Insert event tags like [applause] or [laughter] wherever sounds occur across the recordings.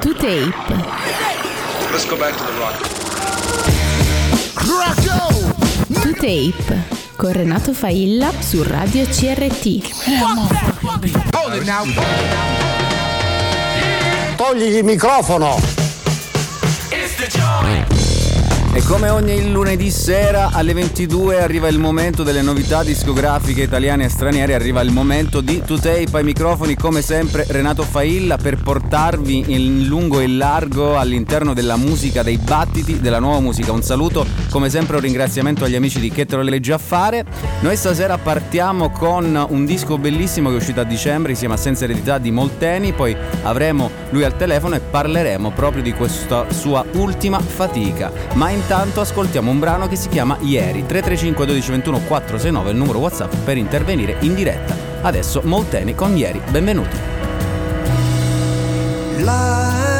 To Tape. Let's go back to the rock. To Tape con Renato Failla su Radio CRT. Togli il microfono! E come ogni lunedì sera alle 22 arriva il momento delle novità discografiche italiane e straniere, arriva il momento di To Tape microfoni come sempre Renato Failla per portarvi in lungo e largo all'interno della musica, dei battiti della nuova musica. Un saluto, come sempre un ringraziamento agli amici di Che te lo leggi a fare. Noi stasera partiamo con un disco bellissimo che è uscito a dicembre, si chiama Senza eredità di Molteni, poi avremo lui al telefono e parleremo proprio di questa sua ultima fatica. Ma intanto ascoltiamo un brano che si chiama Ieri 335 12 21 469 il numero WhatsApp per intervenire in diretta. Adesso Molteni con Ieri, benvenuti. La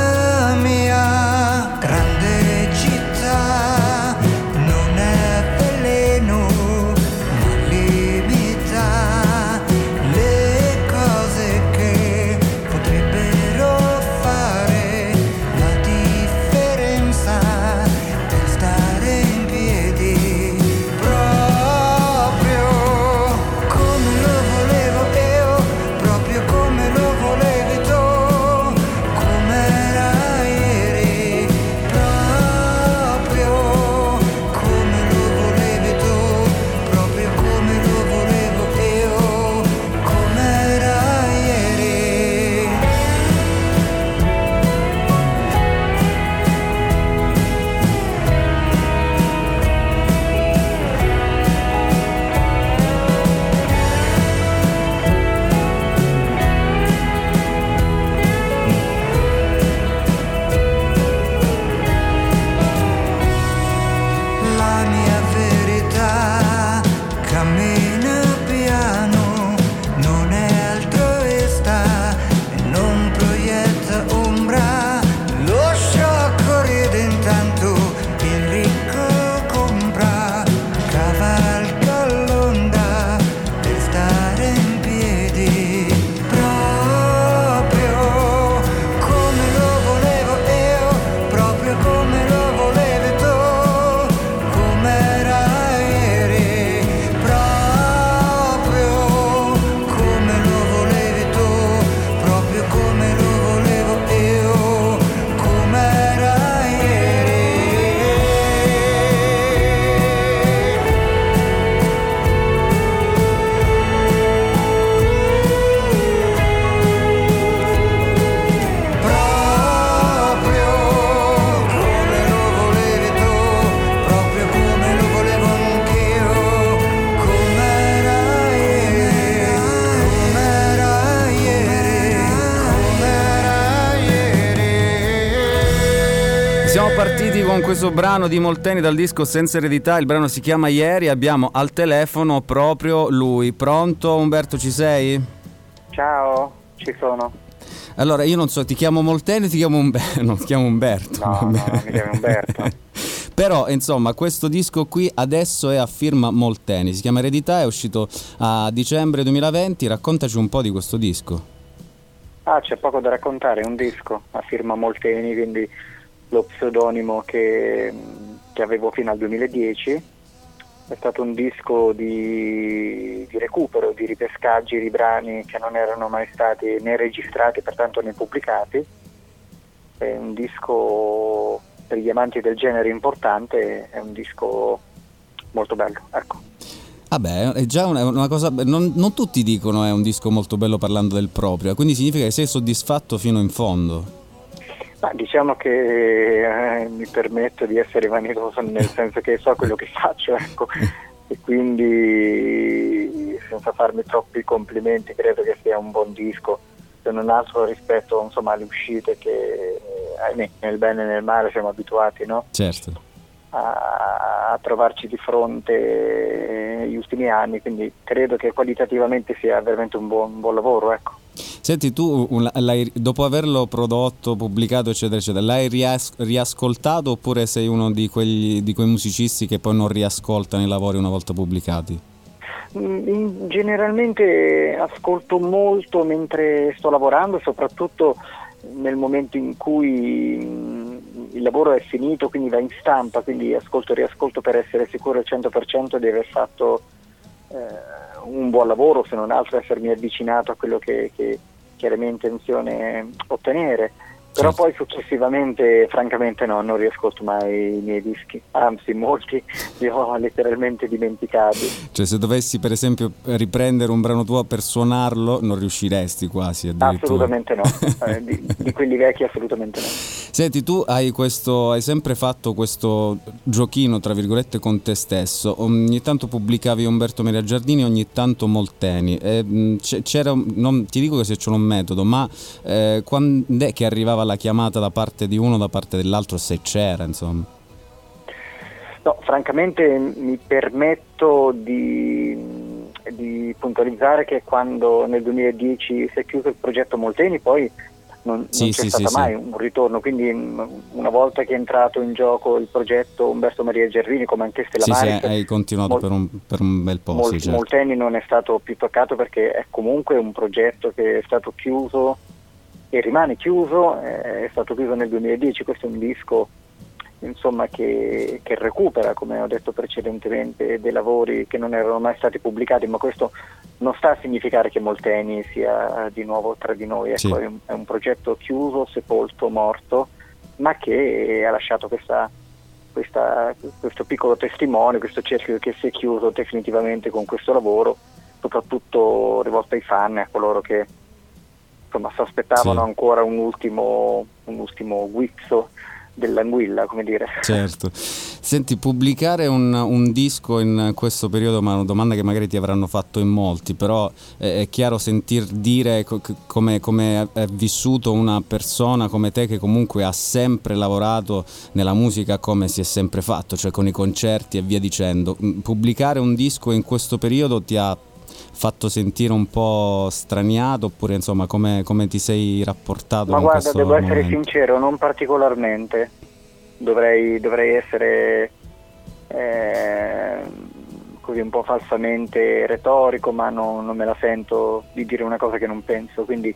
questo brano di Molteni dal disco Senza eredità, il brano si chiama Ieri, abbiamo al telefono proprio lui. Pronto Umberto, ci sei? Ciao, ci sono. Allora, io non so, ti chiamo Molteni o ti [laughs] chiamo Umberto? No, ti chiamo Umberto. No, no, mi chiamo Umberto. [laughs] Però, insomma, questo disco qui adesso è a firma Molteni, si chiama Eredità, è uscito a dicembre 2020, raccontaci un po' di questo disco. Ah, c'è poco da raccontare, è un disco a firma Molteni, quindi lo pseudonimo che, che avevo fino al 2010. È stato un disco di, di recupero, di ripescaggi di brani che non erano mai stati né registrati, pertanto né pubblicati. È un disco per gli amanti del genere importante, è un disco molto bello, ecco. Vabbè, è già una, una cosa. Non, non tutti dicono è un disco molto bello parlando del proprio, quindi significa che sei soddisfatto fino in fondo. Ma diciamo che eh, mi permetto di essere vanitoso nel senso che so quello che faccio, ecco, e quindi senza farmi troppi complimenti credo che sia un buon disco, se non altro rispetto insomma, alle uscite che ahimè, nel bene e nel male siamo abituati no? Certo. a, a trovarci di fronte negli ultimi anni, quindi credo che qualitativamente sia veramente un buon, un buon lavoro. Ecco. Senti, tu un- dopo averlo prodotto, pubblicato, eccetera, eccetera, l'hai rias- riascoltato oppure sei uno di, quegli- di quei musicisti che poi non riascoltano i lavori una volta pubblicati? Mm, Generalmente ascolto molto mentre sto lavorando, soprattutto nel momento in cui mh, il lavoro è finito, quindi va in stampa, quindi ascolto e riascolto per essere sicuro al 100% di aver fatto eh, un buon lavoro, se non altro essermi avvicinato a quello che, che, che intenzione ottenere. Però Certo. poi successivamente, francamente no, non riascolto mai i miei dischi, anzi molti li ho letteralmente dimenticati. Cioè, se dovessi, per esempio, riprendere un brano tuo per suonarlo, non riusciresti quasi addirittura. Assolutamente no, [laughs] Eh, di, di quelli vecchi assolutamente no. Senti, tu hai, questo, hai sempre fatto questo giochino, tra virgolette, con te stesso. Ogni tanto pubblicavi Umberto Maria Giardini, ogni tanto Molteni. E, c- c'era, non ti dico che se c'era un metodo, ma eh, quando è che arrivava la chiamata da parte di uno, da parte dell'altro, se c'era, insomma? No, francamente mi permetto di, di puntualizzare che quando nel 2010 si è chiuso il progetto Molteni poi non, Sì, non c'è sì, stato sì, mai sì. un ritorno, quindi mh, una volta che è entrato in gioco il progetto Umberto Maria Gervini come anche Stella Sì, sì, Maris, hai continuato Mol- per, un, per un bel po', Mol- sì, certo. Molteni non è stato più toccato perché è comunque un progetto che è stato chiuso e rimane chiuso, eh, è stato chiuso nel 2010, questo è un disco insomma, che, che recupera, come ho detto precedentemente, dei lavori che non erano mai stati pubblicati, ma questo non sta a significare che Molteni sia di nuovo tra di noi, ecco, Sì. è, un, è un progetto chiuso, sepolto, morto, ma che ha lasciato questa questa- questo piccolo testimone, questo cerchio che si è chiuso definitivamente con questo lavoro, soprattutto rivolto ai fan a coloro che insomma, si aspettavano Sì. ancora un ultimo, un ultimo guizzo dell'anguilla, come dire. Certo. Senti, pubblicare un, un disco in questo periodo, ma è una domanda che magari ti avranno fatto in molti, però eh, è chiaro sentir dire co- come è vissuto una persona come te che comunque ha sempre lavorato nella musica come si è sempre fatto, cioè con i concerti e via dicendo. Mm, Pubblicare un disco in questo periodo ti ha fatto sentire un po' straniato oppure insomma come, come ti sei rapportato Ma guarda, devo essere momento? sincero, non particolarmente. Dovrei, dovrei essere eh, così un po' falsamente retorico, ma no- non me la sento di dire una cosa che non penso, quindi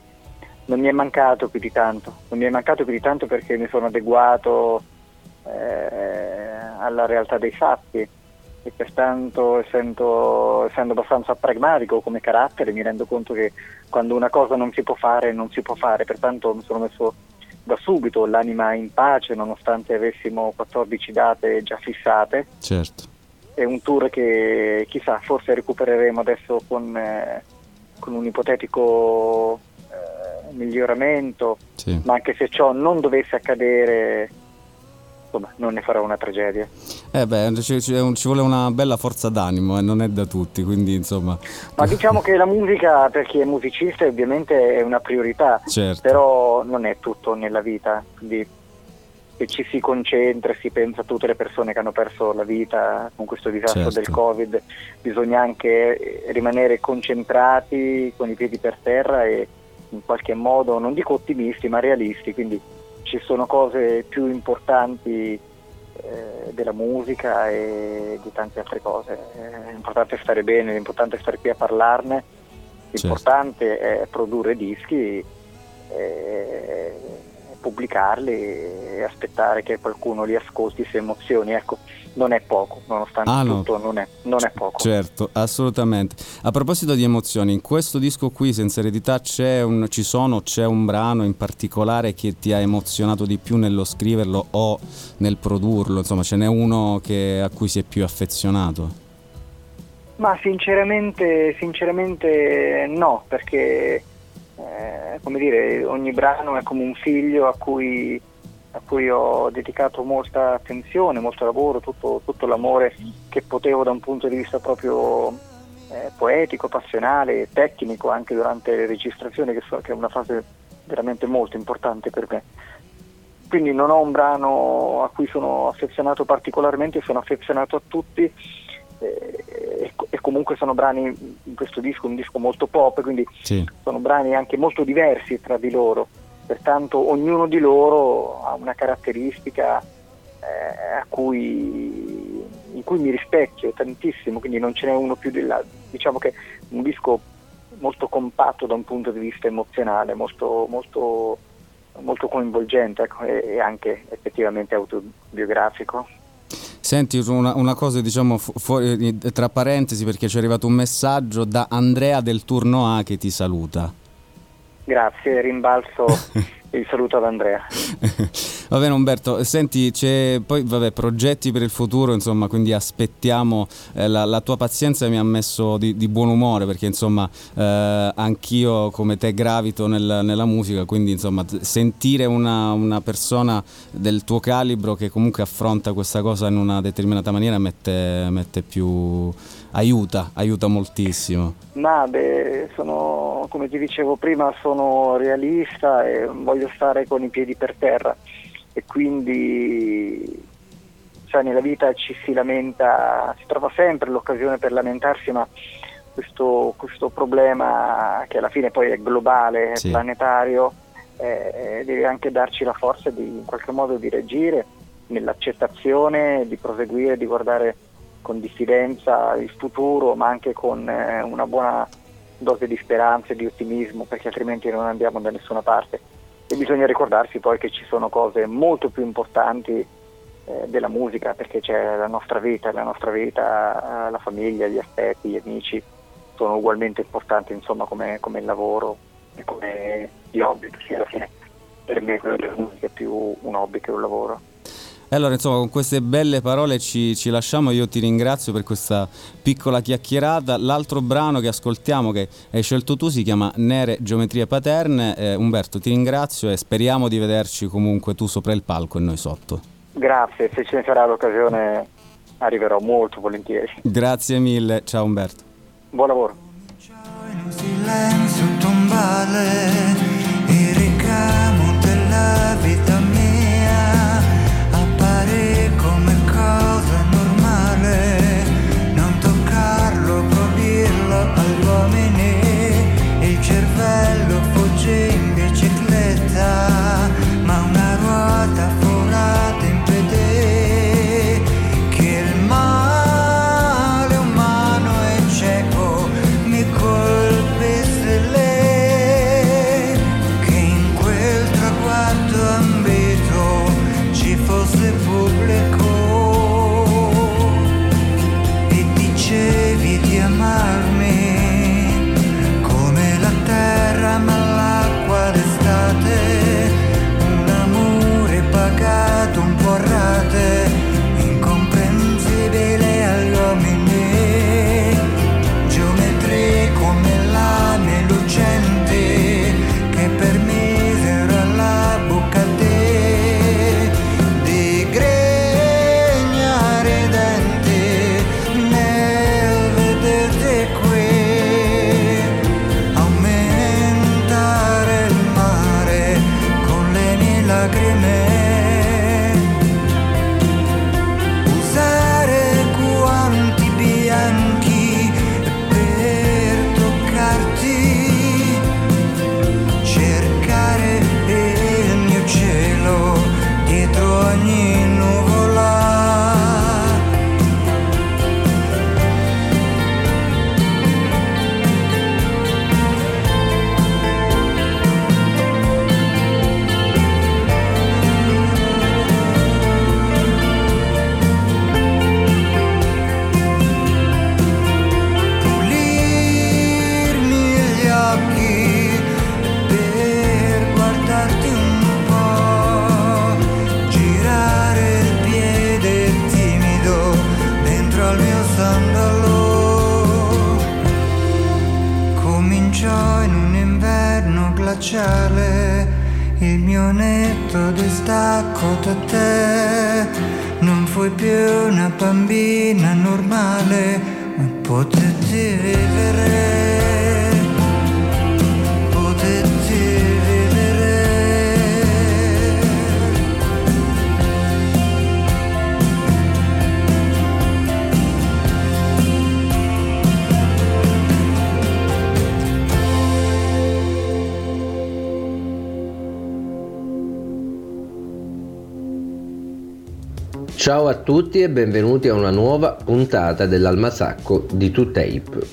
non mi è mancato più di tanto. Non mi è mancato più di tanto perché mi sono adeguato eh, alla realtà dei fatti e pertanto essendo, essendo abbastanza pragmatico come carattere mi rendo conto che quando una cosa non si può fare non si può fare, pertanto mi sono messo da subito l'anima in pace nonostante avessimo 14 date già fissate. Certo. È un tour che chissà, forse recupereremo adesso con, eh, con un ipotetico eh, miglioramento, Sì. ma anche se ciò non dovesse accadere, insomma, non ne farò una tragedia. Eh beh, ci, ci- vuole una bella forza d'animo e non è da tutti, quindi insomma... Ma diciamo che la musica per chi è musicista ovviamente è una priorità, Certo. però non è tutto nella vita, quindi se ci si concentra, si pensa a tutte le persone che hanno perso la vita con questo disastro Certo. del Covid, bisogna anche eh, rimanere concentrati con i piedi per terra e in qualche modo, non dico ottimisti, ma realisti, quindi ci sono cose più importanti eh, della musica e di tante altre cose. Eh, È importante stare bene, l'importante è stare qui a parlarne, Certo. l'importante è produrre dischi, e pubblicarli e aspettare che qualcuno li ascolti, si emozioni. Ecco, non è poco, nonostante Ah, no. tutto non è, non è poco. Certo, assolutamente. A proposito di emozioni, in questo disco qui, Senza Eredità, c'è un, ci sono, c'è un brano in particolare che ti ha emozionato di più nello scriverlo o nel produrlo? Insomma, ce n'è uno che- a cui si è più affezionato? Ma sinceramente, sinceramente no, perché eh, come dire, ogni brano è come un figlio a cui, a cui ho dedicato molta attenzione, molto lavoro, tutto, tutto l'amore che potevo da un punto di vista proprio eh, poetico, passionale, tecnico anche durante le registrazioni, che, so, che è una fase veramente molto importante per me. Quindi non ho un brano a cui sono affezionato particolarmente, sono affezionato a tutti e, e comunque sono brani in questo disco, un disco molto pop, quindi Sì, sono brani anche molto diversi tra di loro, pertanto ognuno di loro ha una caratteristica eh, a cui, in cui mi rispecchio tantissimo, quindi non ce n'è uno più dell'altro. Diciamo che un disco molto compatto da un punto di vista emozionale, molto, molto molto coinvolgente ecco, e, e anche effettivamente autobiografico. Senti, una, una cosa diciamo fu- fuori, tra parentesi perché ci è arrivato un messaggio da Andrea del turno A che ti saluta. Grazie, rimbalzo [laughs] il saluto ad Andrea. [laughs] Va bene Umberto, senti, c'è poi vabbè, progetti per il futuro, insomma, quindi aspettiamo, eh, la, la tua pazienza mi ha messo di, di buon umore perché insomma eh, anch'io come te gravito nel- nella musica, quindi insomma sentire una, una persona del tuo calibro che comunque affronta questa cosa in una determinata maniera mette, mette più... aiuta, aiuta moltissimo. Ma beh, sono, come ti dicevo prima, sono realista e voglio stare con i piedi per terra e quindi cioè, nella vita ci si lamenta, si trova sempre l'occasione per lamentarsi, ma questo, questo problema che alla fine poi è globale, Sì. planetario, eh, deve anche darci la forza di in qualche modo di reagire nell'accettazione, di proseguire, di guardare con diffidenza il futuro, ma anche con eh, una buona dose di speranza e di ottimismo, perché altrimenti non andiamo da nessuna parte. E bisogna ricordarsi poi che ci sono cose molto più importanti eh, della musica, perché c'è la nostra vita, la nostra vita, eh, la famiglia, gli affetti, gli amici sono ugualmente importanti, insomma, come, come il lavoro e come gli hobby, perché alla fine per me quello della musica è più un hobby che un lavoro. E allora, insomma, con queste belle parole ci, ci lasciamo. Io ti ringrazio per questa piccola chiacchierata. L'altro brano che ascoltiamo, che hai scelto tu, si chiama Nere Geometrie Paterne. Eh, Umberto, ti ringrazio e speriamo di vederci comunque tu sopra il palco e noi sotto. Grazie, se ce ne sarà l'occasione arriverò molto volentieri. Grazie mille, ciao Umberto. Buon lavoro. in un silenzio tombale il ricamo della vita mia e benvenuti a una nuova puntata dell'Almasacco di 2Tape.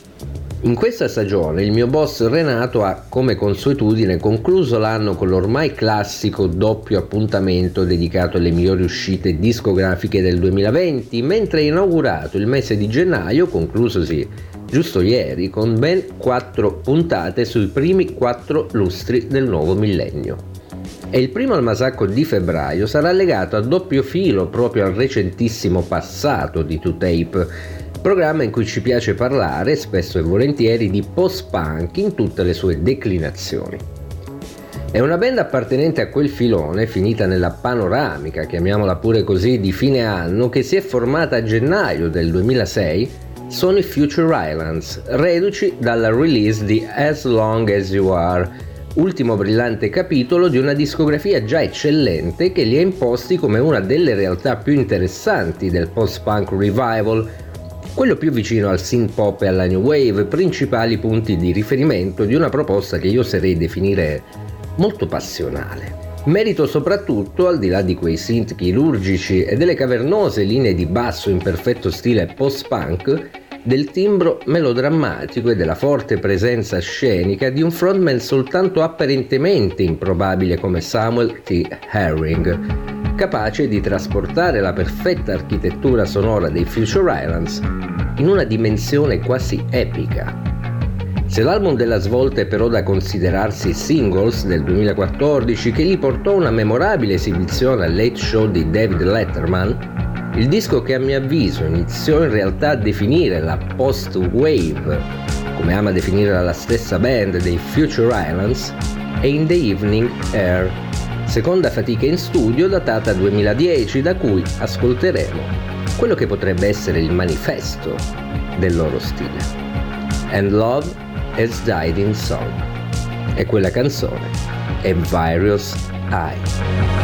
In questa stagione il mio boss Renato ha come consuetudine concluso l'anno con l'ormai classico doppio appuntamento dedicato alle migliori uscite discografiche del 2020, mentre ha inaugurato il mese di gennaio, conclusosi giusto ieri, con ben quattro puntate sui primi quattro lustri del nuovo millennio. E il primo almasacco di febbraio sarà legato a doppio filo proprio al recentissimo passato di 2Tape, programma in cui ci piace parlare spesso e volentieri di post-punk in tutte le sue declinazioni. È una band appartenente a quel filone, finita nella panoramica, chiamiamola pure così, di fine anno, che si è formata a gennaio del 2006, sono i Future Islands, reduci dalla release di As Long As You Are, ultimo brillante capitolo di una discografia già eccellente che li ha imposti come una delle realtà più interessanti del post-punk revival, quello più vicino al synth pop e alla new wave, principali punti di riferimento di una proposta che io oserei definire molto passionale. Merito soprattutto, al di là di quei synth chirurgici e delle cavernose linee di basso in perfetto stile post-punk, del timbro melodrammatico e della forte presenza scenica di un frontman soltanto apparentemente improbabile come Samuel T. Herring, capace di trasportare la perfetta architettura sonora dei Future Islands in una dimensione quasi epica. Se l'album della svolta è però da considerarsi singles del 2014 che gli portò una memorabile esibizione al late show di David Letterman, il disco che a mio avviso iniziò in realtà a definire la post-wave, come ama definire la stessa band dei Future Islands, è In the Evening Air seconda fatica in studio datata 2010 da cui ascolteremo quello che potrebbe essere il manifesto del loro stile. And Love has died in song. E quella canzone è Virus Eye.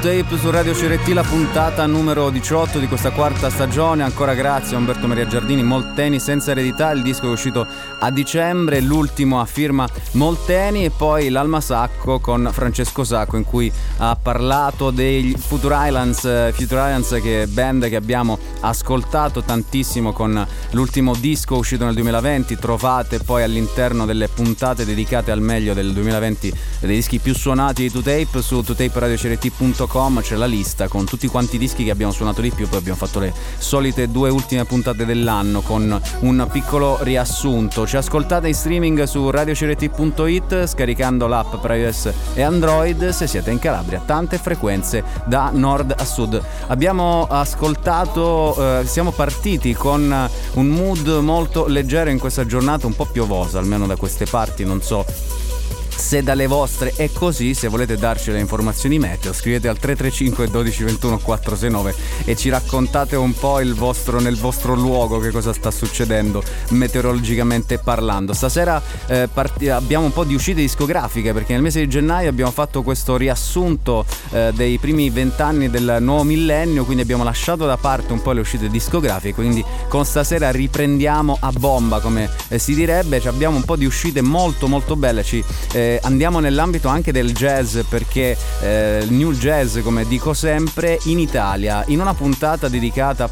Tape su Radio CRT, la puntata numero 18 di questa quarta stagione. Ancora grazie a Umberto Maria Giardini, Molteni senza eredità, il disco è uscito a dicembre, l'ultimo a firma Molteni e poi l'Alma Sacco con Francesco Sacco in cui ha parlato dei Future Islands, eh, Future Islands che è band che abbiamo ascoltato tantissimo con l'ultimo disco uscito nel 2020. Trovate poi all'interno delle puntate dedicate al meglio del 2020 dei dischi più suonati di To Tape su totaperadio.com c'è la lista con tutti quanti i dischi che abbiamo suonato di più, poi abbiamo fatto le solite due ultime puntate dell'anno con un piccolo riassunto. Ci ascoltate in streaming su radiocrt.it scaricando l'app per iOS e Android se siete in Calabria, tante frequenze da nord a sud. Abbiamo ascoltato, eh, siamo partiti con un mood molto leggero in questa giornata un po' piovosa, almeno da queste parti, non so se dalle vostre è così, se volete darci le informazioni meteo, scrivete al 335 12 21 469 e ci raccontate un po' vostro, nel vostro luogo che cosa sta succedendo meteorologicamente parlando. Stasera eh, part- abbiamo un po' di uscite discografiche perché nel mese di gennaio abbiamo fatto questo riassunto eh, dei primi vent'anni del nuovo millennio, quindi abbiamo lasciato da parte un po' le uscite discografiche, quindi con stasera riprendiamo a bomba come eh, si direbbe, cioè, abbiamo un po' di uscite molto molto belle, ci eh, eh, andiamo nell'ambito anche del jazz perché eh, new jazz, come dico sempre, in Italia, in una puntata dedicata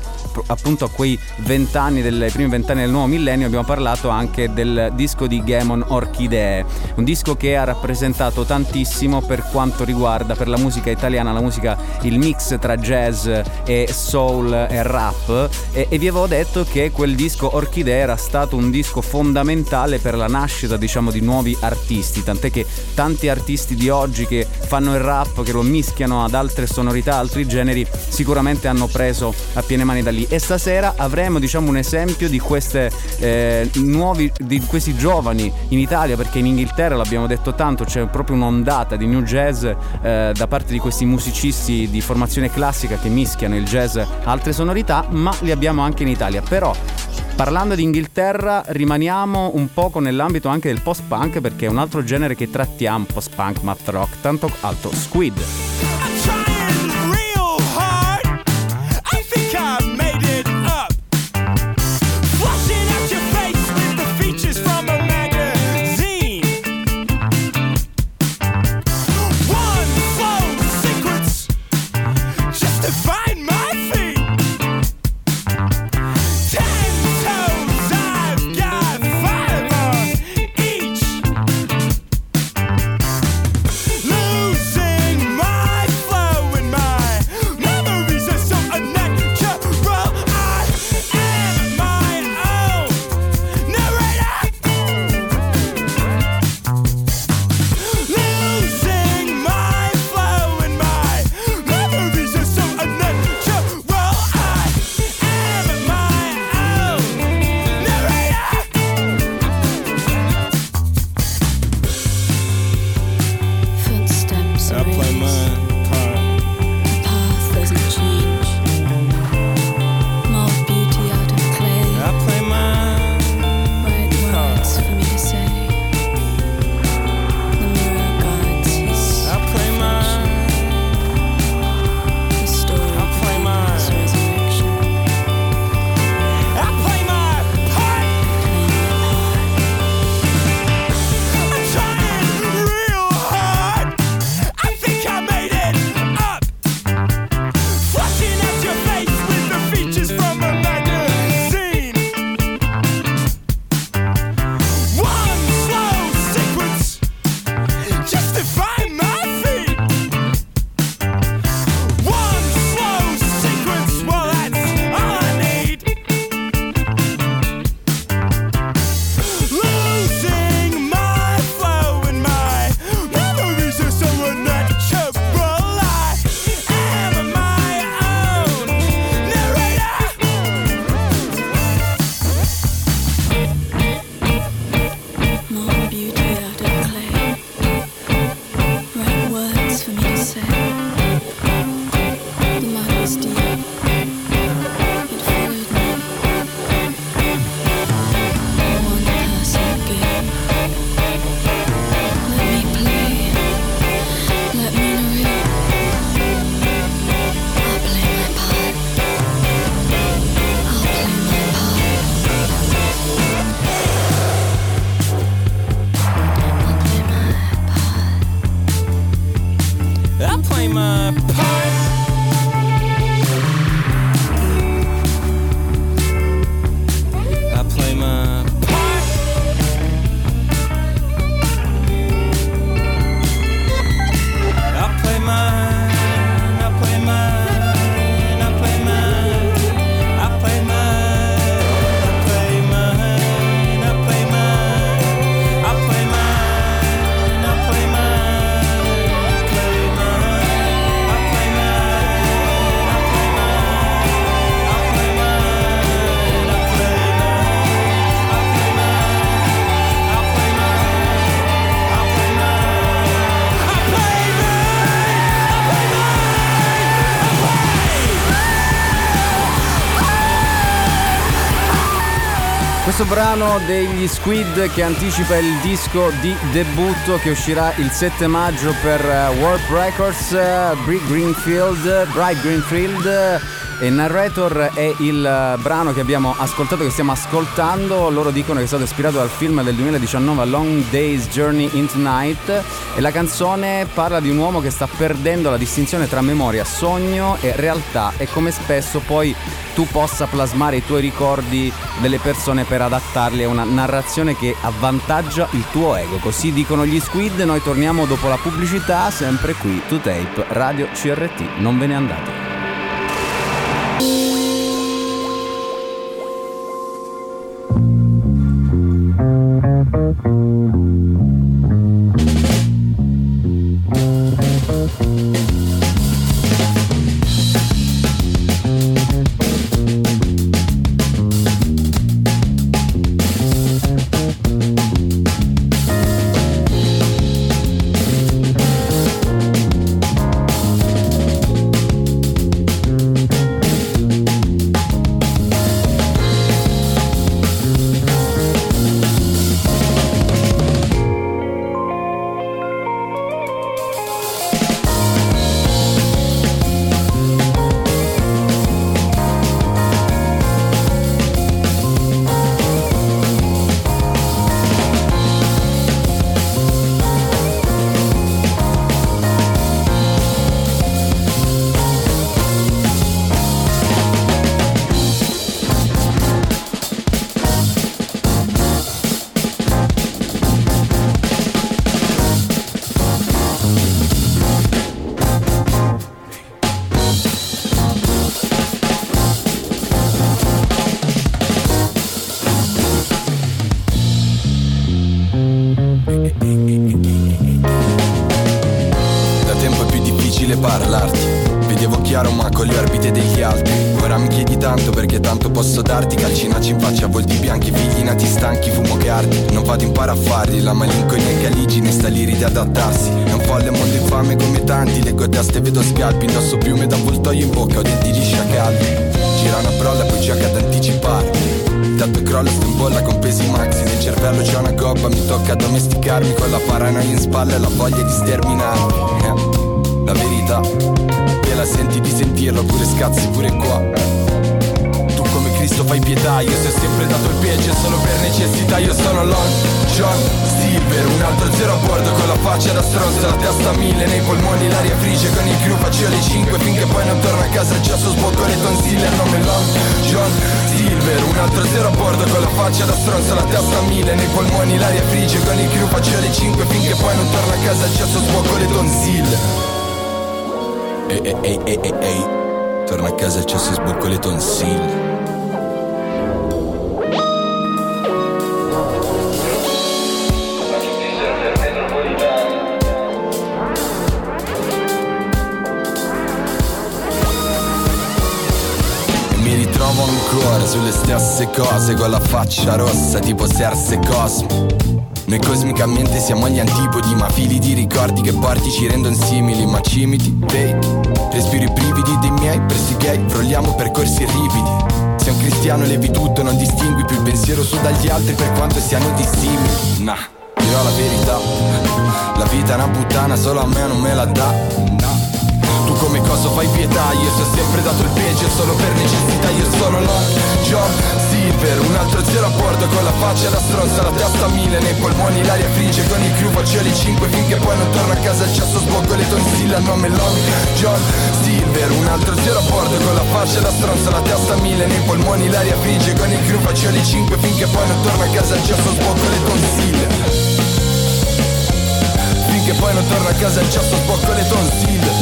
appunto a quei vent'anni, dei primi vent'anni del nuovo millennio, abbiamo parlato anche del disco di Gamon Orchidee, un disco che ha rappresentato tantissimo per quanto riguarda per la musica italiana, la musica, il mix tra jazz e soul e rap. E, e vi avevo detto che quel disco Orchidee era stato un disco fondamentale per la nascita diciamo di nuovi artisti, tant'è tant'è che tanti artisti di oggi che fanno il rap, che lo mischiano ad altre sonorità, altri generi, sicuramente hanno preso a piene mani da lì. E stasera avremo diciamo un esempio di queste eh, nuovi, di questi giovani in Italia, perché in Inghilterra l'abbiamo detto tanto, c'è proprio un'ondata di new jazz eh, da parte di questi musicisti di formazione classica che mischiano il jazz a altre sonorità, ma li abbiamo anche in Italia. Però Parlando di Inghilterra, rimaniamo un poco nell'ambito anche del post-punk perché è un altro genere che trattiamo, post-punk, math rock, tanto alto, Squid. Brano degli Squid che anticipa il disco di debutto che uscirà il 7 maggio per eh, World Records, eh, Bright Greenfield, Bright Greenfield e Narrator è il eh, brano che abbiamo ascoltato, che stiamo ascoltando. Loro dicono che è stato ispirato dal film del 2019 A Long Day's Journey into Night e la canzone parla di un uomo che sta perdendo la distinzione tra memoria, sogno e realtà e come spesso poi tu possa plasmare i tuoi ricordi delle persone per adattarli a una narrazione che avvantaggia il tuo ego. Così dicono gli squid, noi torniamo dopo la pubblicità, sempre qui, to tape, Radio CRT, non ve ne andate. Darti. Calcinacci in faccia, volti bianchi, figli nati stanchi, fumo che ardi. Non vado in paraffari, la malinconia e caligine sta lì di adattarsi. È un folle mondo infame come tanti. Leggo a testa vedo scalpi. Indosso piume da avvoltoio in bocca, ho denti di sciacalli. Gira una prolla poi gioca ad anticipare. Tanto crollo sto in bolla con pesi maxi Nel cervello c'è una gobba Mi tocca domesticarmi Con la paranoia in spalla e la voglia di sterminarmi Eh, La verità Te la senti di sentirlo Pure scazzi pure qua fai pietà Io se sempre dato il peggio Solo per necessità Io sono Lon John Silver Un altro zero a bordo Con la faccia da stronzo La testa a mille Nei polmoni l'aria frige Con il crew faccio le 5 Finché poi non torno a casa Già su sbocco le tonsille Il nome Lon John Silver Un altro zero a bordo Con la faccia da stronzo La testa a mille Nei polmoni l'aria frige Con il crew faccio le 5 Finché poi non torno a casa Già su sbocco le tonsille Ehi ehi ehi ehi ehi Torno a casa e c'è si sbocco le tonsille stesse cose Con la faccia rossa tipo Serse Cosmo. Noi cosmicamente siamo agli antipodi Ma fili di ricordi che porti ci rendono simili Ma cimiti, fake Respiro i brividi dei miei presi gay Frolliamo percorsi ripidi. Sei un cristiano levi tutto Non distingui più il pensiero su dagli altri Per quanto siano dissimili. Nah, dirò la verità. La vita è una puttana Solo a me non me la dà come cosa fai pietà? Io ti ho sempre dato il peggio solo per necessità Io sono Long John Silver. Un altro zero a bordo con la faccia da stronza La testa a mille nei polmoni l'aria frigge Con il crew faccio le 5 finché poi non torno a casa Il cesso sbocco le tonsille al nome Long John Silver. Un altro zero a bordo con la faccia da stronza La testa a mille nei polmoni l'aria frigge Con il crew faccio le 5 finché poi non torno a casa Il cesso sbocco le tonsille. Finché poi non torno a casa il cesso sbocco le tonsille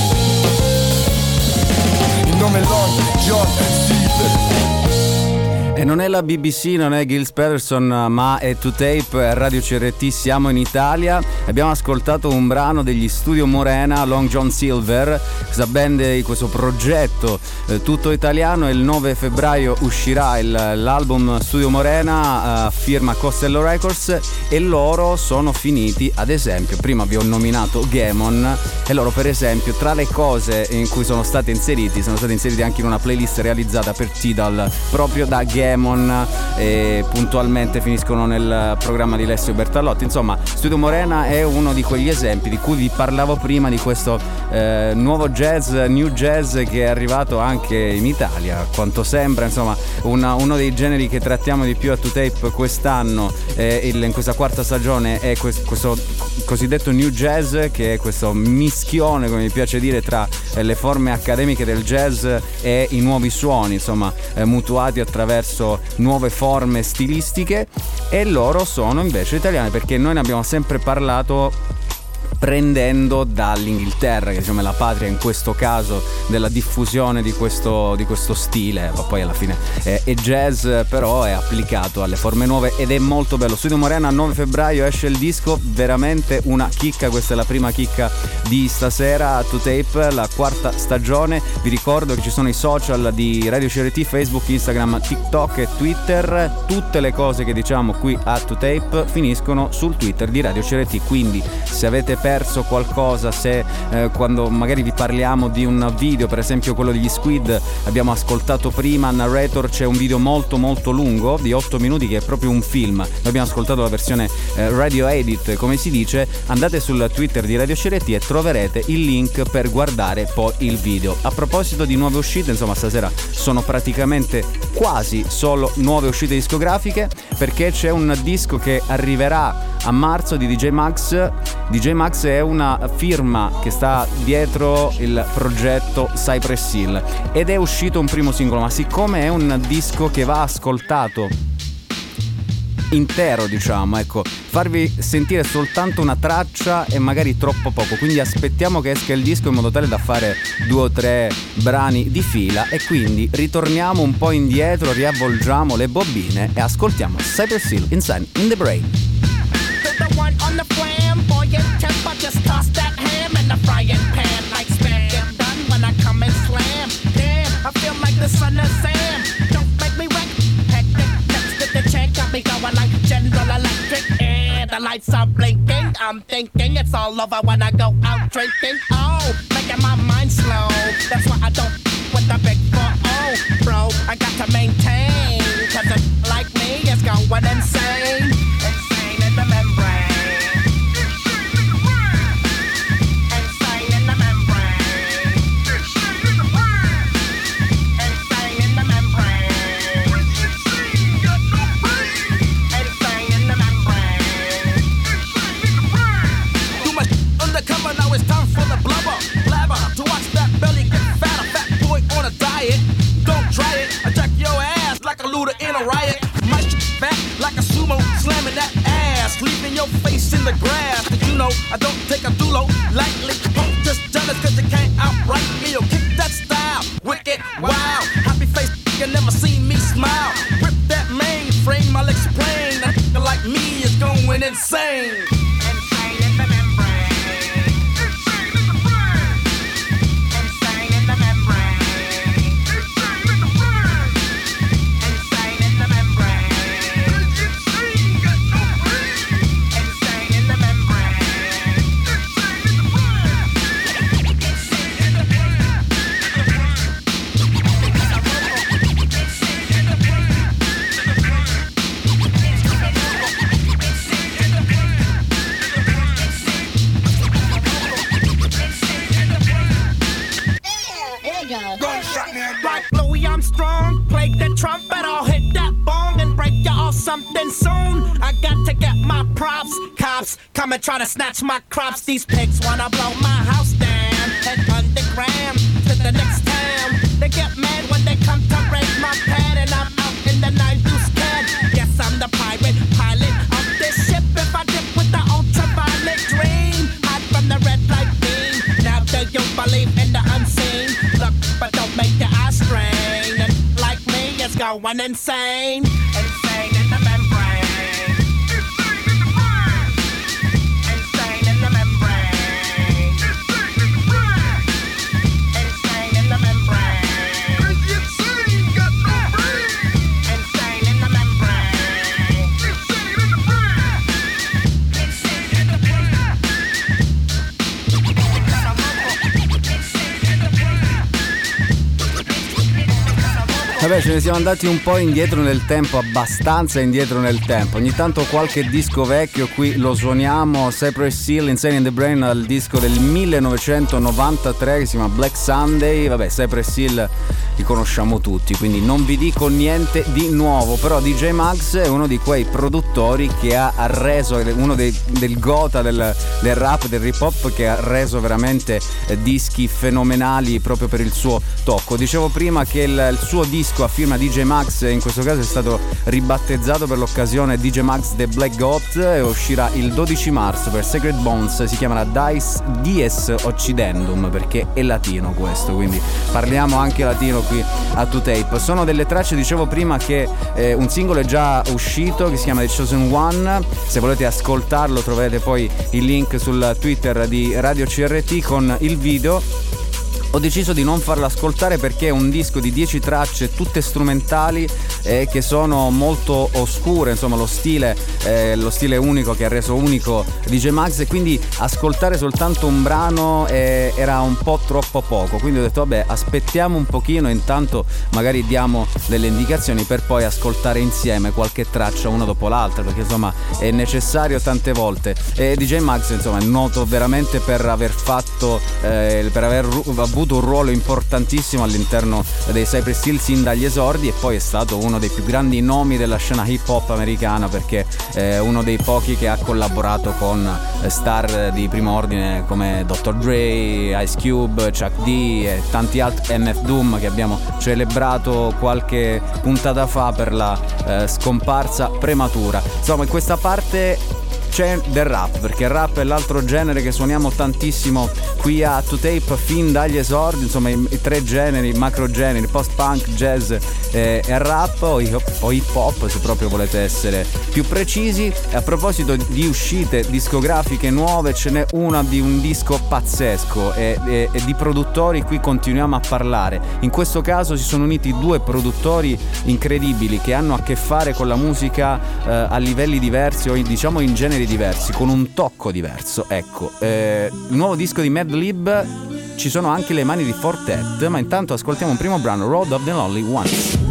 È Long John Silver E non è la BBC, non è Gilles Peterson, ma è 2Tape, Radio CRT, siamo in Italia. Abbiamo ascoltato un brano degli Studio Morena, Long John Silver, questa band, di questo progetto eh, tutto italiano. Il 9 febbraio uscirà il- l'album Studio Morena, eh, firma Costello Records, e loro sono finiti, ad esempio, prima vi ho nominato Gamon, e loro per esempio tra le cose in cui sono stati inseriti, sono stati inseriti anche in una playlist realizzata per Tidal proprio da Gamon e puntualmente finiscono nel programma di Alessio Bertallotti. Insomma, Studio Morena è uno di quegli esempi di cui vi parlavo prima di questo eh, nuovo jazz, new jazz che è arrivato anche in Italia, a quanto sembra, insomma, una- uno dei generi che trattiamo di più a 2Tape quest'anno, eh, il- in questa quarta stagione, è quest- questo cosiddetto new jazz, che è questo mischione, come mi piace dire, tra eh, le forme accademiche del jazz e i nuovi suoni, insomma, eh, mutuati attraverso nuove forme stilistiche. E loro sono invece italiani perché noi ne abbiamo sempre parlato と prendendo dall'Inghilterra, che diciamo è la patria in questo caso della diffusione di questo, di questo stile, ma poi alla fine è, è jazz, però è applicato alle forme nuove ed è molto bello. Studio Morena, 9 febbraio esce il disco, veramente una chicca, questa è la prima chicca di stasera a 2Tape, la quarta stagione. Vi ricordo che ci sono i social di Radio CRT, Facebook, Instagram, TikTok e Twitter. Tutte le cose che diciamo qui a 2Tape finiscono sul Twitter di Radio CRT, quindi se avete perso qualcosa, se eh, quando magari vi parliamo di un video, per esempio quello degli Squid, abbiamo ascoltato prima Narrator, c'è un video molto molto lungo di 8 minuti che è proprio un film. Noi abbiamo ascoltato la versione eh, radio edit, come si dice, andate sul Twitter di Radio CRT e troverete il link per guardare poi il video. A proposito di nuove uscite, insomma, stasera sono praticamente quasi solo nuove uscite discografiche perché c'è un disco che arriverà a marzo di DJ Max. DJ Max è una firma che sta dietro il progetto Cypress Hill ed è uscito un primo singolo, ma siccome è un disco che va ascoltato intero, diciamo, ecco, farvi sentire soltanto una traccia e magari troppo poco, quindi aspettiamo che esca il disco in modo tale da fare due o tre brani di fila e quindi ritorniamo un po' indietro, riavvolgiamo le bobine e ascoltiamo Cypress Hill Inside in the Brain. To the flamboyant temper. Just toss that ham in the frying pan like spam. Done when I come and slam. Damn, I feel like the son of Sam. Don't make me wreck. Hectic, next to the check. Got me going like General Electric. The lights are blinking. I'm thinking it's all over when I go out drinking. Oh, making my mind slow. That's why I don't with the big 4 bro. I got to maintain. Cause a like me is going. Insane the grass. Cause you know I don't take a dulo lightly. Siamo andati un po' indietro nel tempo, abbastanza indietro nel tempo. Ogni tanto qualche disco vecchio qui lo suoniamo. Cypress Hill, Insane in the Brain, al disco del 1993 che si chiama Black Sunday. Vabbè, Cypress Hill li conosciamo tutti, quindi non vi dico niente di nuovo. Però DJ Max è uno di quei produttori che ha reso, uno dei, del gota del, del rap, del hip hop, che ha reso veramente eh, dischi fenomenali proprio per il suo tocco. Dicevo prima che il, il suo disco a firma DJ Max in questo caso è stato ribattezzato per l'occasione DJ Max The Black Goat e uscirà il 12 marzo per Sacred Bones, si chiamerà Dice Dies Occidendum perché è latino questo, quindi parliamo anche latino qui a 2Tape. Sono delle tracce, dicevo prima che eh, un singolo è già uscito che si chiama The Chosen One, se volete ascoltarlo trovate poi il link sul Twitter di Radio CRT con il video ho deciso di non farlo ascoltare perché è un disco di 10 tracce tutte strumentali eh, che sono molto oscure, insomma lo stile, eh, lo stile unico che ha reso unico DJ Max. E quindi ascoltare soltanto un brano eh, era un po' troppo poco, quindi ho detto vabbè aspettiamo un pochino intanto magari diamo delle indicazioni per poi ascoltare insieme qualche traccia una dopo l'altra perché insomma è necessario tante volte. E DJ Max insomma è noto veramente per aver fatto, eh, per aver ru- avuto un ruolo importantissimo all'interno dei Cypress Hill sin dagli esordi e poi è stato uno dei più grandi nomi della scena hip hop americana perché è uno dei pochi che ha collaborato con eh, star di primo ordine come Dr. Dre, Ice Cube, Chuck D e tanti altri MF Doom che abbiamo celebrato qualche puntata fa per la eh, scomparsa prematura. Insomma, in questa parte c'è del rap, perché il rap è l'altro genere che suoniamo tantissimo qui a 2Tape fin dagli esordi, insomma i, i tre generi, i macro generi, post-punk, jazz eh, e rap o o hip hop se proprio volete essere più precisi. E a proposito di uscite discografiche nuove, ce n'è una di un disco pazzesco e, e- e di produttori qui continuiamo a parlare. In questo caso si sono uniti due produttori incredibili che hanno a che fare con la musica eh, a livelli diversi o in- diciamo in generi diversi, con un tocco diverso. Ecco, eh, il nuovo disco di Mad Lib ci sono anche le mani di Fortet, ma intanto ascoltiamo un primo brano, Road of the Lonely Ones.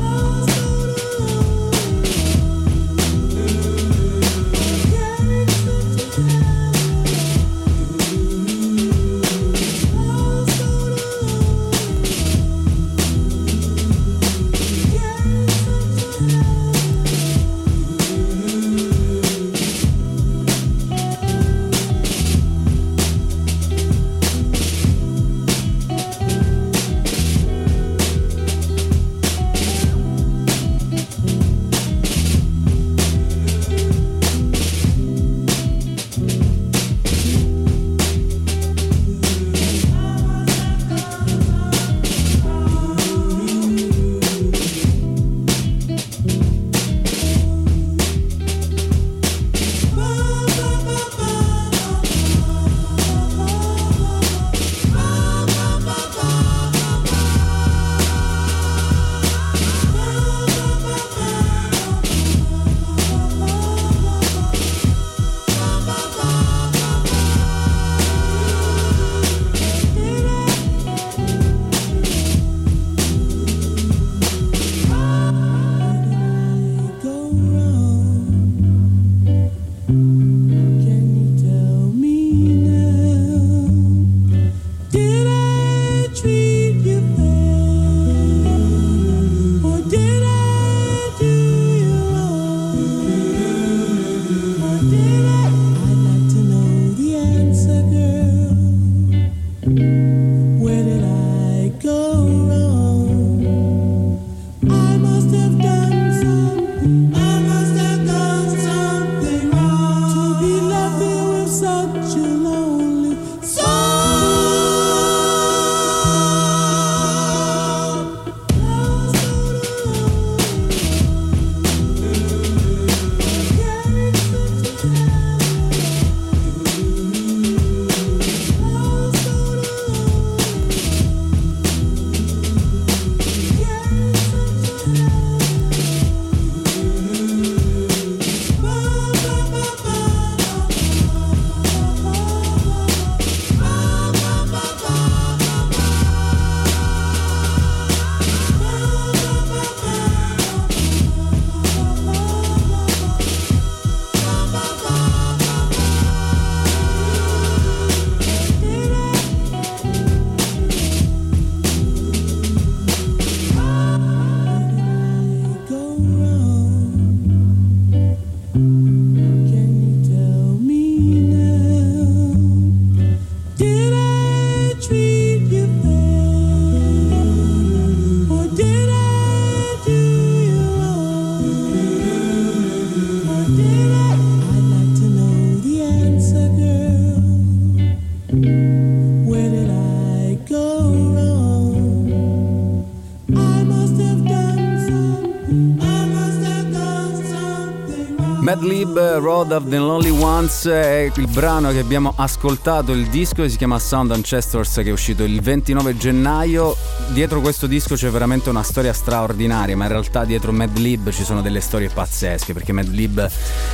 Madlib, Road of the Lonely Ones è il brano che abbiamo ascoltato, il disco si chiama Sound Ancestors che è uscito il 29 gennaio. Dietro questo disco c'è veramente una storia straordinaria, ma in realtà dietro Madlib ci sono delle storie pazzesche, perché Madlib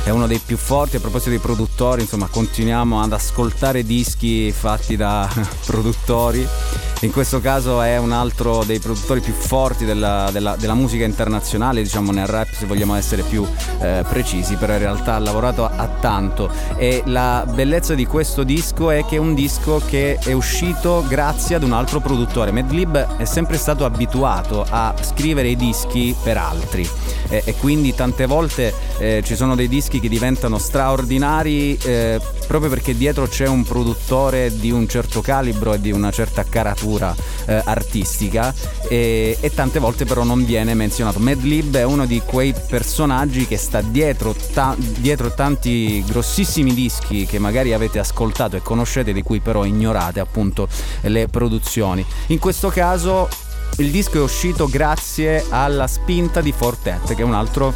è uno dei più forti, a proposito dei produttori, insomma continuiamo ad ascoltare dischi fatti da [laughs] produttori. In questo caso è un altro dei produttori più forti della, della- della musica internazionale, diciamo nel rap se vogliamo essere più eh, precisi, però in realtà ha lavorato a, tanto e la bellezza di questo disco è che è un disco che è uscito grazie ad un altro produttore. Madlib è sempre stato abituato a scrivere i dischi per altri e, e quindi tante volte eh, ci sono dei dischi che diventano straordinari eh, proprio perché dietro c'è un produttore di un certo calibro e di una certa caratura eh, artistica e, e tante volte però non viene menzionato. Madlib è uno di quei personaggi che sta dietro, ta- dietro tanti grossissimi dischi che magari avete ascoltato e conoscete di cui però ignorate appunto le produzioni. In questo caso il disco è uscito grazie alla spinta di Fortet che è un altro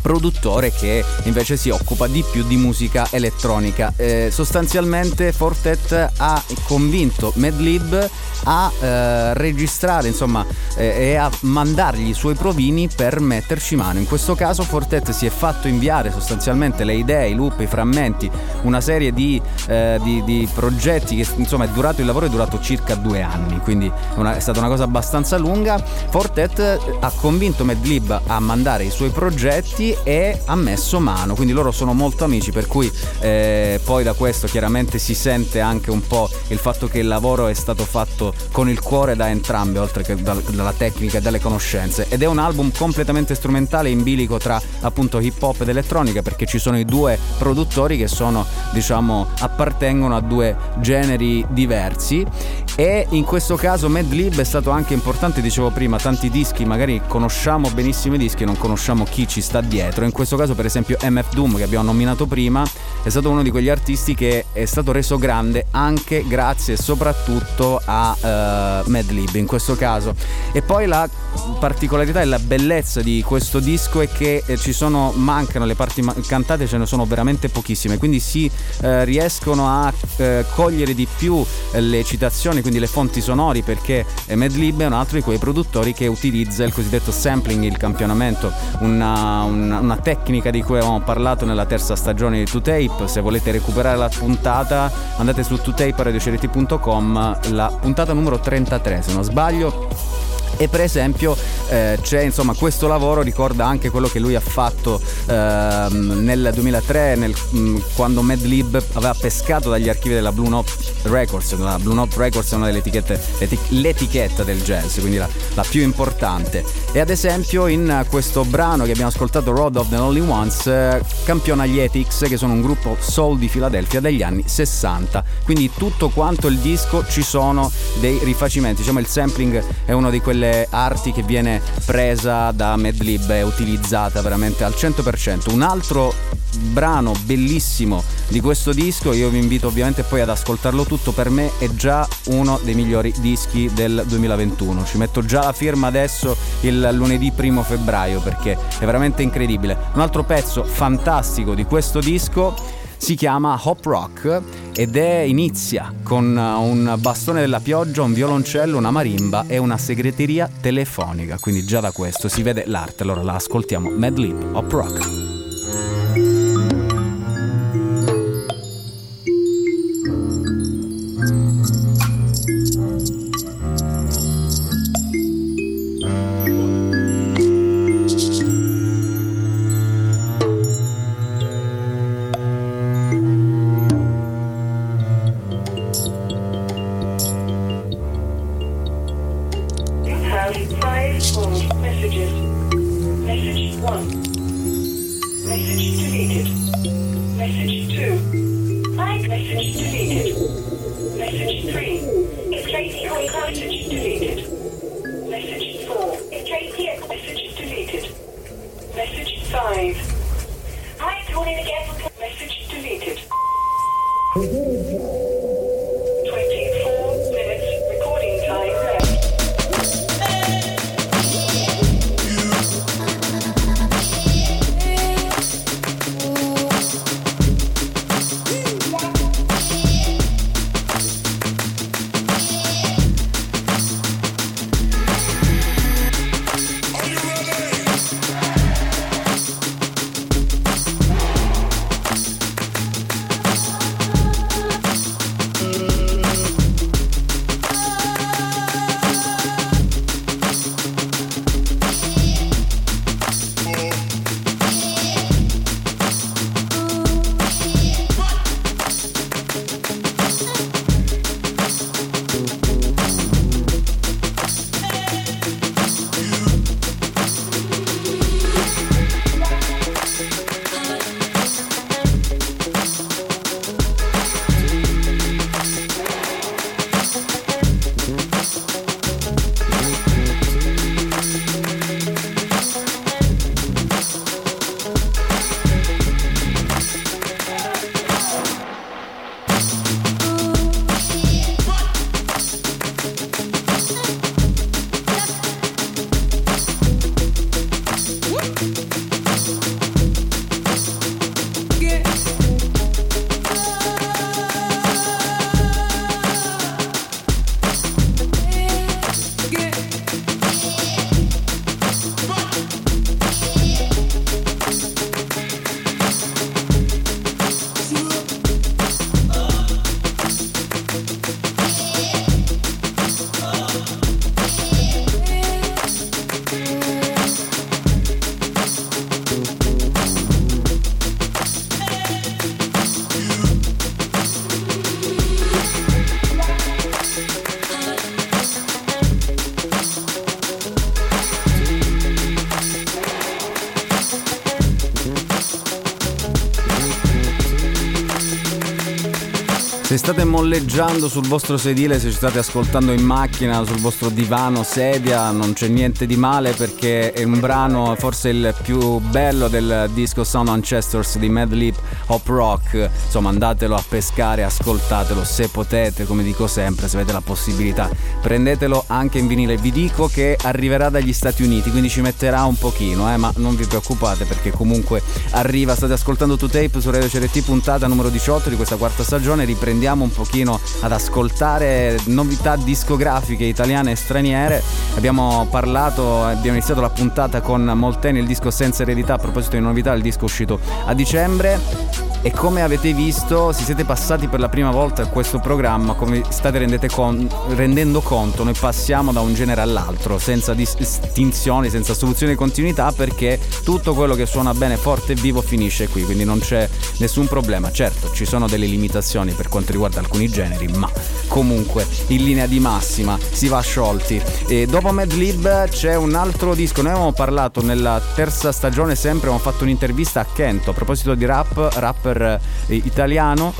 produttore che invece si occupa di più di musica elettronica. Eh, sostanzialmente Fortet ha convinto Madlib a eh, registrare insomma eh, e a mandargli i suoi provini per metterci mano. In questo caso Fortet si è fatto inviare sostanzialmente le idee, i loop, i frammenti, una serie di, eh, di- di progetti che insomma è durato il lavoro è durato circa due anni, quindi una- è stata una cosa abbastanza lunga. Fortet eh, ha convinto Madlib a mandare i suoi progetti e ha messo mano, quindi loro sono molto amici, per cui eh, poi da questo chiaramente si sente anche un po' il fatto che il lavoro è stato fatto con il cuore da entrambi, oltre che dal- dalla tecnica e dalle conoscenze. Ed è un album completamente strumentale in bilico tra appunto hip hop ed elettronica, perché ci sono i due produttori che sono, diciamo, appartengono a due generi diversi. E in questo caso Madlib è stato anche importante, dicevo prima, tanti dischi, magari conosciamo benissimo i dischi, non conosciamo chi ci sta dietro. In questo caso, per esempio, MF Doom, che abbiamo nominato prima, è stato uno di quegli artisti che è stato reso grande anche grazie e soprattutto a eh, Madlib in questo caso. E poi la particolarità e la bellezza di questo disco è che eh, ci sono, mancano le parti cantate, ce ne sono veramente pochissime, quindi si eh, riescono a eh, cogliere di più le citazioni, quindi le fonti sonori, perché Madlib è un altro di quei produttori che utilizza il cosiddetto sampling, il campionamento, una, una- una tecnica di cui avevamo parlato nella terza stagione di 2Tape. Se volete recuperare la puntata, andate su 2tape.radioceriti.com, la puntata numero 33, se non sbaglio. E per esempio eh, c'è insomma questo lavoro ricorda anche quello che lui ha fatto ehm, nel 2003 nel- mh, quando Madlib aveva pescato dagli archivi della Blue Note Records la Blue Note Records è una delle etichette l'eti- l'etichetta del jazz quindi la, la più importante. E ad esempio in questo brano che abbiamo ascoltato Road of the Lonely Ones eh, campiona gli Ethics che sono un gruppo soul di Filadelfia degli anni 60 quindi tutto quanto il disco ci sono dei rifacimenti. Diciamo il sampling è una di quelle arti che viene presa da Madlib e utilizzata veramente al 100% un altro brano bellissimo di questo disco io vi invito ovviamente poi ad ascoltarlo tutto per me è già uno dei migliori dischi del 2021 ci metto già la firma adesso il lunedì primo febbraio perché è veramente incredibile. Un altro pezzo fantastico di questo disco si chiama Hop Rock ed è inizia con uh, un bastone della pioggia, un violoncello, una marimba e una segreteria telefonica. Quindi già da questo si vede l'arte. Allora la ascoltiamo. Madlib Hop Rock. Molleggiando sul vostro sedile, se ci state ascoltando in macchina, sul vostro divano, sedia, non c'è niente di male perché è un brano forse il più bello del disco Sound Ancestors di Madlib Hop Rock. Insomma, andatelo a pescare, ascoltatelo se potete, come dico sempre, se avete la possibilità. Prendetelo anche in vinile. Vi dico che arriverà dagli Stati Uniti, quindi ci metterà un pochino, eh, ma non vi preoccupate perché comunque arriva. State ascoltando 2Tape su Radio CRT puntata numero 18 di questa quarta stagione. Riprendiamo un pochino ad ascoltare novità discografiche italiane e straniere. Abbiamo parlato, abbiamo iniziato la puntata con Molteni, il disco senza eredità. A proposito di novità, il disco uscito a dicembre. E come avete visto, se siete passati per la prima volta a questo programma, come state con- rendendo conto, noi passiamo da un genere all'altro, senza distinzioni, senza soluzioni di continuità, perché tutto quello che suona bene, forte e vivo finisce qui, quindi non c'è nessun problema. Certo, ci sono delle limitazioni per quanto riguarda alcuni generi, ma comunque in linea di massima si va sciolti. E dopo Mad Lib c'è un altro disco, noi avevamo parlato nella terza stagione sempre, abbiamo fatto un'intervista a Kento a proposito di rap, rapper eh, italiano.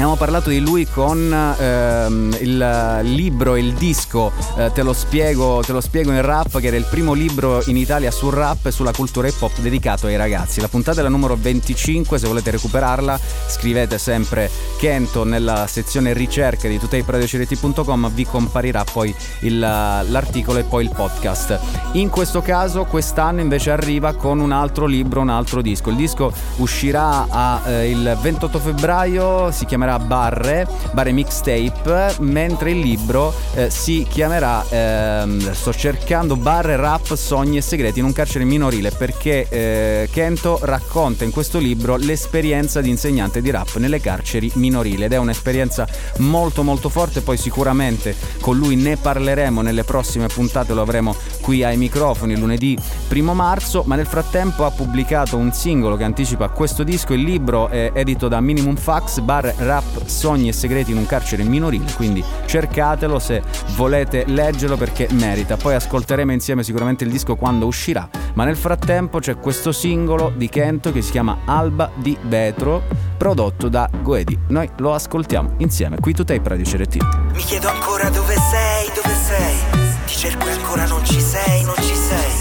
Abbiamo parlato di lui con ehm, il libro, il disco eh, te, lo spiego, te lo spiego in rap, che era il primo libro in Italia sul rap e sulla cultura hip hop dedicato ai ragazzi. La puntata è la numero 25, se volete recuperarla scrivete sempre Kento nella sezione ricerche di tuteipradiocireti.com, vi comparirà poi il, l'articolo e poi il podcast. In questo caso quest'anno invece arriva con un altro libro, un altro disco. Il disco uscirà a, eh, il 28 febbraio, si chiamerà Barre, Barre Mixtape, mentre il libro eh, si chiamerà, ehm, sto cercando Barre, Rap, Sogni e Segreti in un carcere minorile perché eh, Kento racconta in questo libro l'esperienza di insegnante di rap nelle carceri minorili ed è un'esperienza molto molto forte, poi sicuramente con lui ne parleremo nelle prossime puntate, lo avremo qui ai microfoni lunedì primo marzo, ma nel frattempo ha pubblicato un singolo che anticipa questo disco, il libro è edito da Minimum Fax, Bar Rap Sogni e Segreti in un carcere minorile, quindi cercatelo se volete leggerlo perché merita. Poi ascolteremo insieme sicuramente il disco quando uscirà, ma nel frattempo c'è questo singolo di Kento che si chiama Alba di Vetro, prodotto da Goedi. Noi lo ascoltiamo insieme qui tu Tape Radio CRT. Mi chiedo ancora dove sei, dove sei. Ti cerco ancora non ci sei, non ci sei.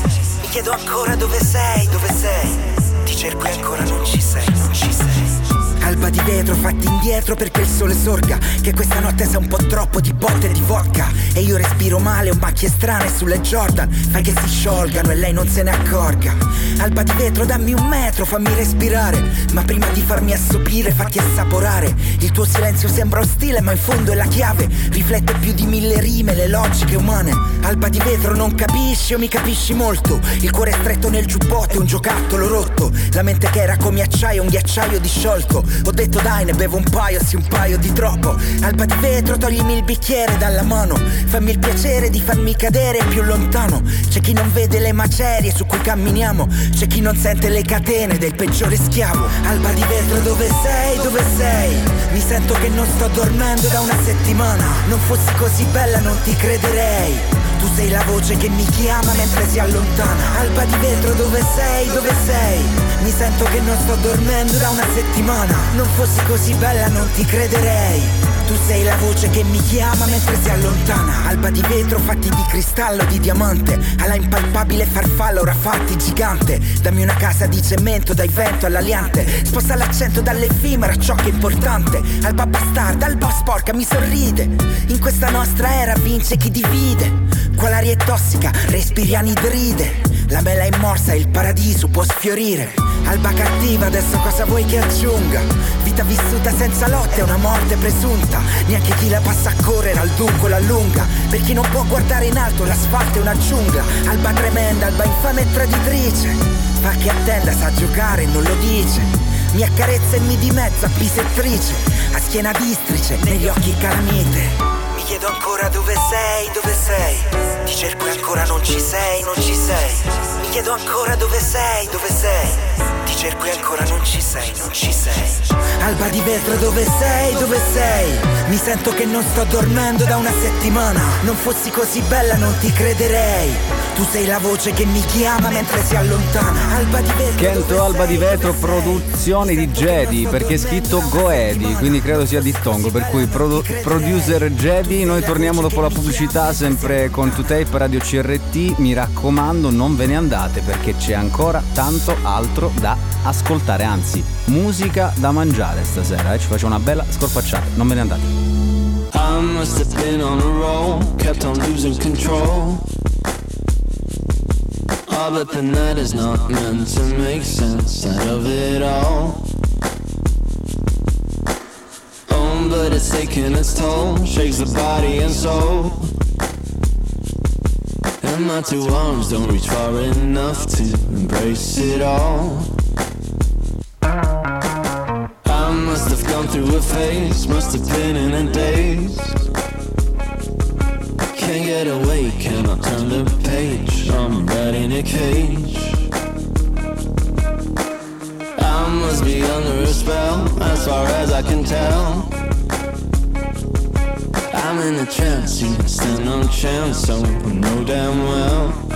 Mi chiedo ancora dove sei, dove sei. Ti cerco ancora non ci sei, non ci sei. Alba di vetro fatti indietro perché il sole sorga Che questa notte sa un po' troppo di botte e di vodka. E io respiro male, ho macchie strane sulle Jordan Fai che si sciolgano e lei non se ne accorga. Alba di vetro dammi un metro, fammi respirare Ma prima di farmi assopire fatti assaporare. Il tuo silenzio sembra ostile ma in fondo è la chiave Riflette più di mille rime, le logiche umane. Alba di vetro non capisci o mi capisci molto? Il cuore stretto nel giubbotto, un giocattolo rotto. La mente che era come acciaio, un ghiacciaio disciolto Ho detto dai ne bevo un paio, sì un paio di troppo. Alba di vetro toglimi il bicchiere dalla mano. Fammi il piacere di farmi cadere più lontano. C'è chi non vede le macerie su cui camminiamo. C'è chi non sente le catene del peggiore schiavo. Alba di vetro dove sei, dove sei? Mi sento che non sto dormendo da una settimana. Non fossi così bella non ti crederei tu sei la voce che mi chiama mentre si allontana. Alba di vetro dove sei, dove sei? Mi sento che non sto dormendo da una settimana. Non fossi così bella non ti crederei. Tu sei la voce che mi chiama mentre si allontana. Alba di vetro fatti di cristallo, di diamante. Alla impalpabile farfalla ora fatti gigante. Dammi una casa di cemento dai vento all'aliante. Sposta l'accento dall'effimero a ciò che è importante. Alba bastarda, alba sporca mi sorride. In questa nostra era vince chi divide Qua l'aria è tossica, respiri anidride. La mela è morsa il paradiso può sfiorire. Alba cattiva, adesso cosa vuoi che aggiunga? Vita vissuta senza lotte è una morte presunta. Neanche chi la passa a correre al dunque l'allunga Per chi non può guardare in alto l'asfalto è una giungla. Alba tremenda, alba infame e traditrice. Fa che attenda, sa giocare e non lo dice. Mi accarezza e mi dimezza, bisettrice. A schiena districe, negli occhi calamite mi chiedo ancora dove sei, dove sei? Ti cerco e ancora non ci sei, non ci sei. Mi chiedo ancora dove sei, dove sei? Ti cerco e ancora non ci sei, non ci sei. Alba di vetro dove sei, dove sei? Mi sento che non sto dormendo da una settimana. Non fossi così bella non ti crederei. Tu sei la voce che mi chiama mentre si allontana. Alba di vetro. Kento Alba di Vetro, produzione di Jedi, perché è scritto Goedi, quindi credo sia dittongo, per cui produ- producer Jedi, noi torniamo dopo la pubblicità sempre con 2Tape Radio CRT, mi raccomando non ve ne andate perché c'è ancora tanto altro da ascoltare, anzi musica da mangiare stasera, eh? ci facciamo una bella scorpacciata, non ve ne andate. I must have been on a roll, kept on losing control. Oh, but the night is not meant to make sense out of it all. Oh, but it's taking its toll, shakes the body and soul. And my two arms don't reach far enough to embrace it all. Must have gone through a phase, must have been in a daze. Can't get away, cannot turn the page. I'm right in a cage. I must be under a spell, as far as I can tell. I'm in a trance, you stand no chance, I know damn well.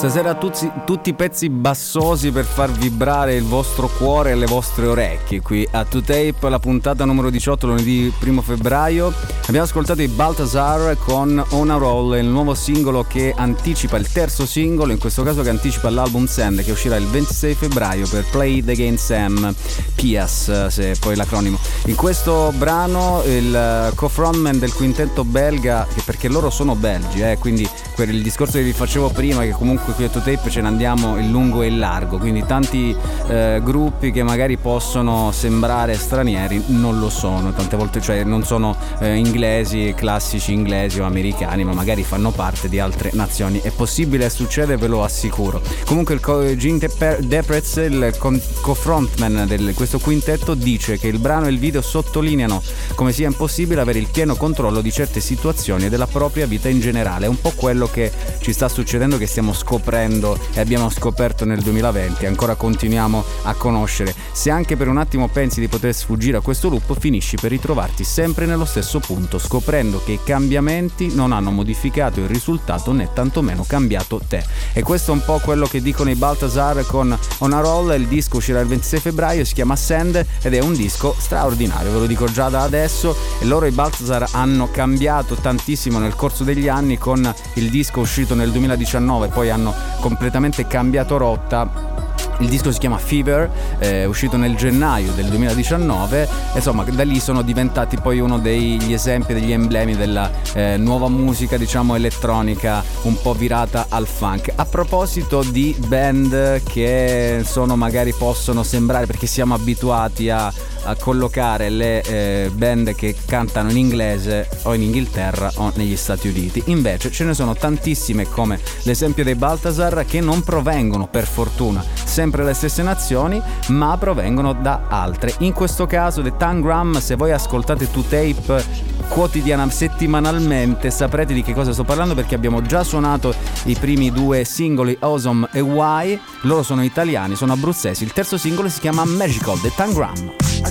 Stasera tutti, tutti pezzi bassosi per far vibrare il vostro cuore e le vostre orecchie qui a 2Tape, la puntata numero 18 lunedì 1 febbraio. Abbiamo ascoltato i Balthazar con On a Roll, il nuovo singolo che anticipa il terzo singolo, in questo caso che anticipa l'album Sand che uscirà il 26 febbraio per Play the Game Sam, PIAS se poi l'acronimo. In questo brano il co-frontman del quintetto belga, che perché loro sono belgi, eh, quindi per il discorso che vi facevo prima che comunque qui a 2Tape ce ne andiamo in lungo e in largo, quindi tanti eh, gruppi che magari possono sembrare stranieri non lo sono, tante volte cioè non sono eh, inglesi, classici inglesi o americani, ma magari fanno parte di altre nazioni. È possibile, succede, ve lo assicuro. Comunque il co- Gene Dep- Deprez, il con- co-frontman di questo quintetto, dice che il brano e il video sottolineano come sia impossibile avere il pieno controllo di certe situazioni e della propria vita in generale. È un po' quello che ci sta succedendo, che stiamo scoprendo e abbiamo scoperto nel 2020, ancora continuiamo a conoscere. Se anche per un attimo pensi di poter sfuggire a questo loop, finisci per ritrovarti sempre nello stesso punto, scoprendo che i cambiamenti non hanno modificato il risultato né tantomeno cambiato te. E questo è un po' quello che dicono i Baltasar con On a Roll, il disco uscirà il 26 febbraio, si chiama Send ed è un disco straordinario, ve lo dico già da adesso. E loro i Baltasar hanno cambiato tantissimo nel corso degli anni con il disco uscito nel 2019, poi hanno completamente cambiato rotta il disco si chiama Fever, è uscito nel gennaio del 2019 e insomma da lì sono diventati poi uno degli esempi, degli emblemi della eh, nuova musica diciamo elettronica un po' virata al funk. A proposito di band che sono magari possono sembrare perché siamo abituati a, a collocare le eh, band che cantano in inglese o in Inghilterra o negli Stati Uniti, invece ce ne sono tantissime come l'esempio dei Baltasar che non provengono per fortuna sempre le stesse nazioni, ma provengono da altre. In questo caso The Tangram, se voi ascoltate 2Tape quotidiana, settimanalmente, saprete di che cosa sto parlando perché abbiamo già suonato i primi due singoli Awesome e Why. Loro sono italiani, sono abruzzesi. Il terzo singolo si chiama Magical, The Tangram.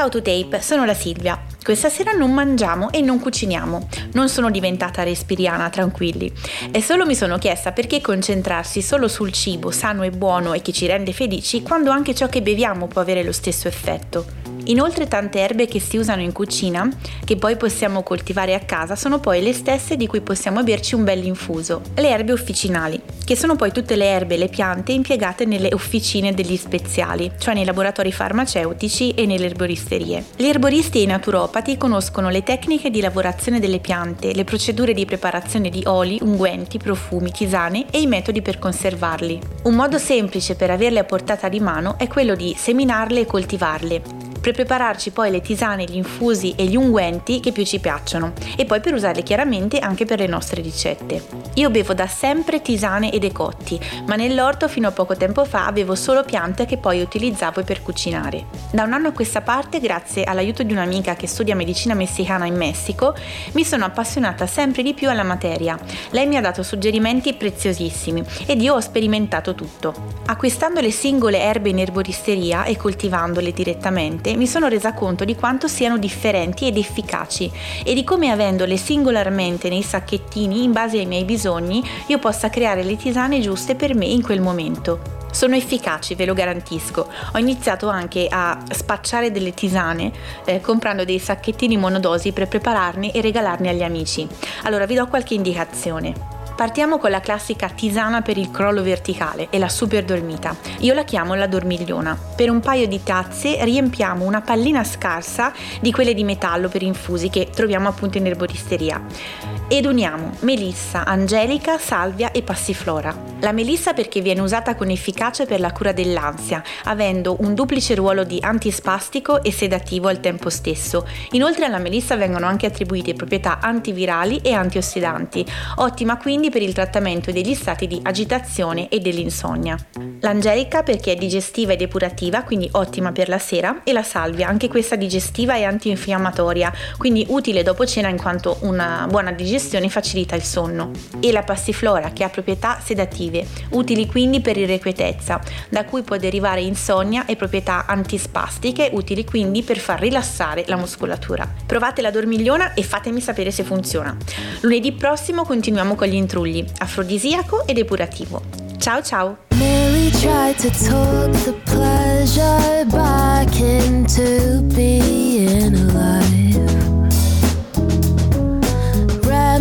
Ciao to Tape, sono la Silvia. Questa sera non mangiamo e non cuciniamo. Non sono diventata respiriana, tranquilli. E solo mi sono chiesta perché concentrarsi solo sul cibo sano e buono e che ci rende felici quando anche ciò che beviamo può avere lo stesso effetto. Inoltre tante erbe che si usano in cucina, che poi possiamo coltivare a casa, sono poi le stesse di cui possiamo berci un bel infuso. Le erbe officinali, che sono poi tutte le erbe e le piante impiegate nelle officine degli speziali, cioè nei laboratori farmaceutici e nelle erboristerie. Gli erboristi e i naturopati conoscono le tecniche di lavorazione delle piante, le procedure di preparazione di oli, unguenti, profumi, tisane e i metodi per conservarli. Un modo semplice per averle a portata di mano è quello di seminarle e coltivarle, per prepararci poi le tisane, gli infusi e gli unguenti che più ci piacciono e poi per usarle chiaramente anche per le nostre ricette. Io bevo da sempre tisane e decotti, ma nell'orto fino a poco tempo fa avevo solo piante che poi utilizzavo per cucinare. Da un anno a questa parte, grazie all'aiuto di un'amica che studia medicina messicana in Messico, mi sono appassionata sempre di più alla materia. Lei mi ha dato suggerimenti preziosissimi ed io ho sperimentato tutto. Acquistando le singole erbe in erboristeria e coltivandole direttamente, mi sono resa conto di quanto siano differenti ed efficaci e di come avendole singolarmente nei sacchettini in base ai miei bisogni io possa creare le tisane giuste per me in quel momento. Sono efficaci, ve lo garantisco. Ho iniziato anche a spacciare delle tisane eh, comprando dei sacchettini monodosi per prepararne e regalarne agli amici. Allora vi do qualche indicazione. Partiamo con la classica tisana per il crollo verticale e la super dormita. Io la chiamo la dormigliona. Per un paio di tazze riempiamo una pallina scarsa di quelle di metallo per infusi che troviamo appunto in erboristeria. Ed uniamo melissa, angelica, salvia e passiflora. La melissa perché viene usata con efficacia per la cura dell'ansia, avendo un duplice ruolo di antispastico e sedativo al tempo stesso. Inoltre alla melissa vengono anche attribuite proprietà antivirali e antiossidanti, ottima quindi per il trattamento degli stati di agitazione e dell'insonnia. L'angelica perché è digestiva e depurativa, quindi ottima per la sera, e la salvia, anche questa digestiva e antinfiammatoria, quindi utile dopo cena in quanto una buona digestione facilita il sonno. E la passiflora che ha proprietà sedative, utili quindi per irrequietezza, da cui può derivare insonnia e proprietà antispastiche, utili quindi per far rilassare la muscolatura. Provate la dormigliona e fatemi sapere se funziona. Lunedì prossimo continuiamo con gli intrugli, afrodisiaco e depurativo. Ciao ciao! Nearly tried to talk the pleasure back into being alive.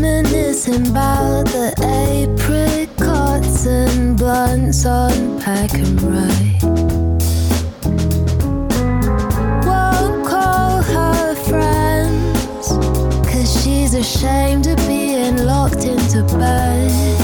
Reminiscing about the apricots and blunts on pack and ride. Won't call her friends, cause she's ashamed of being locked into bed.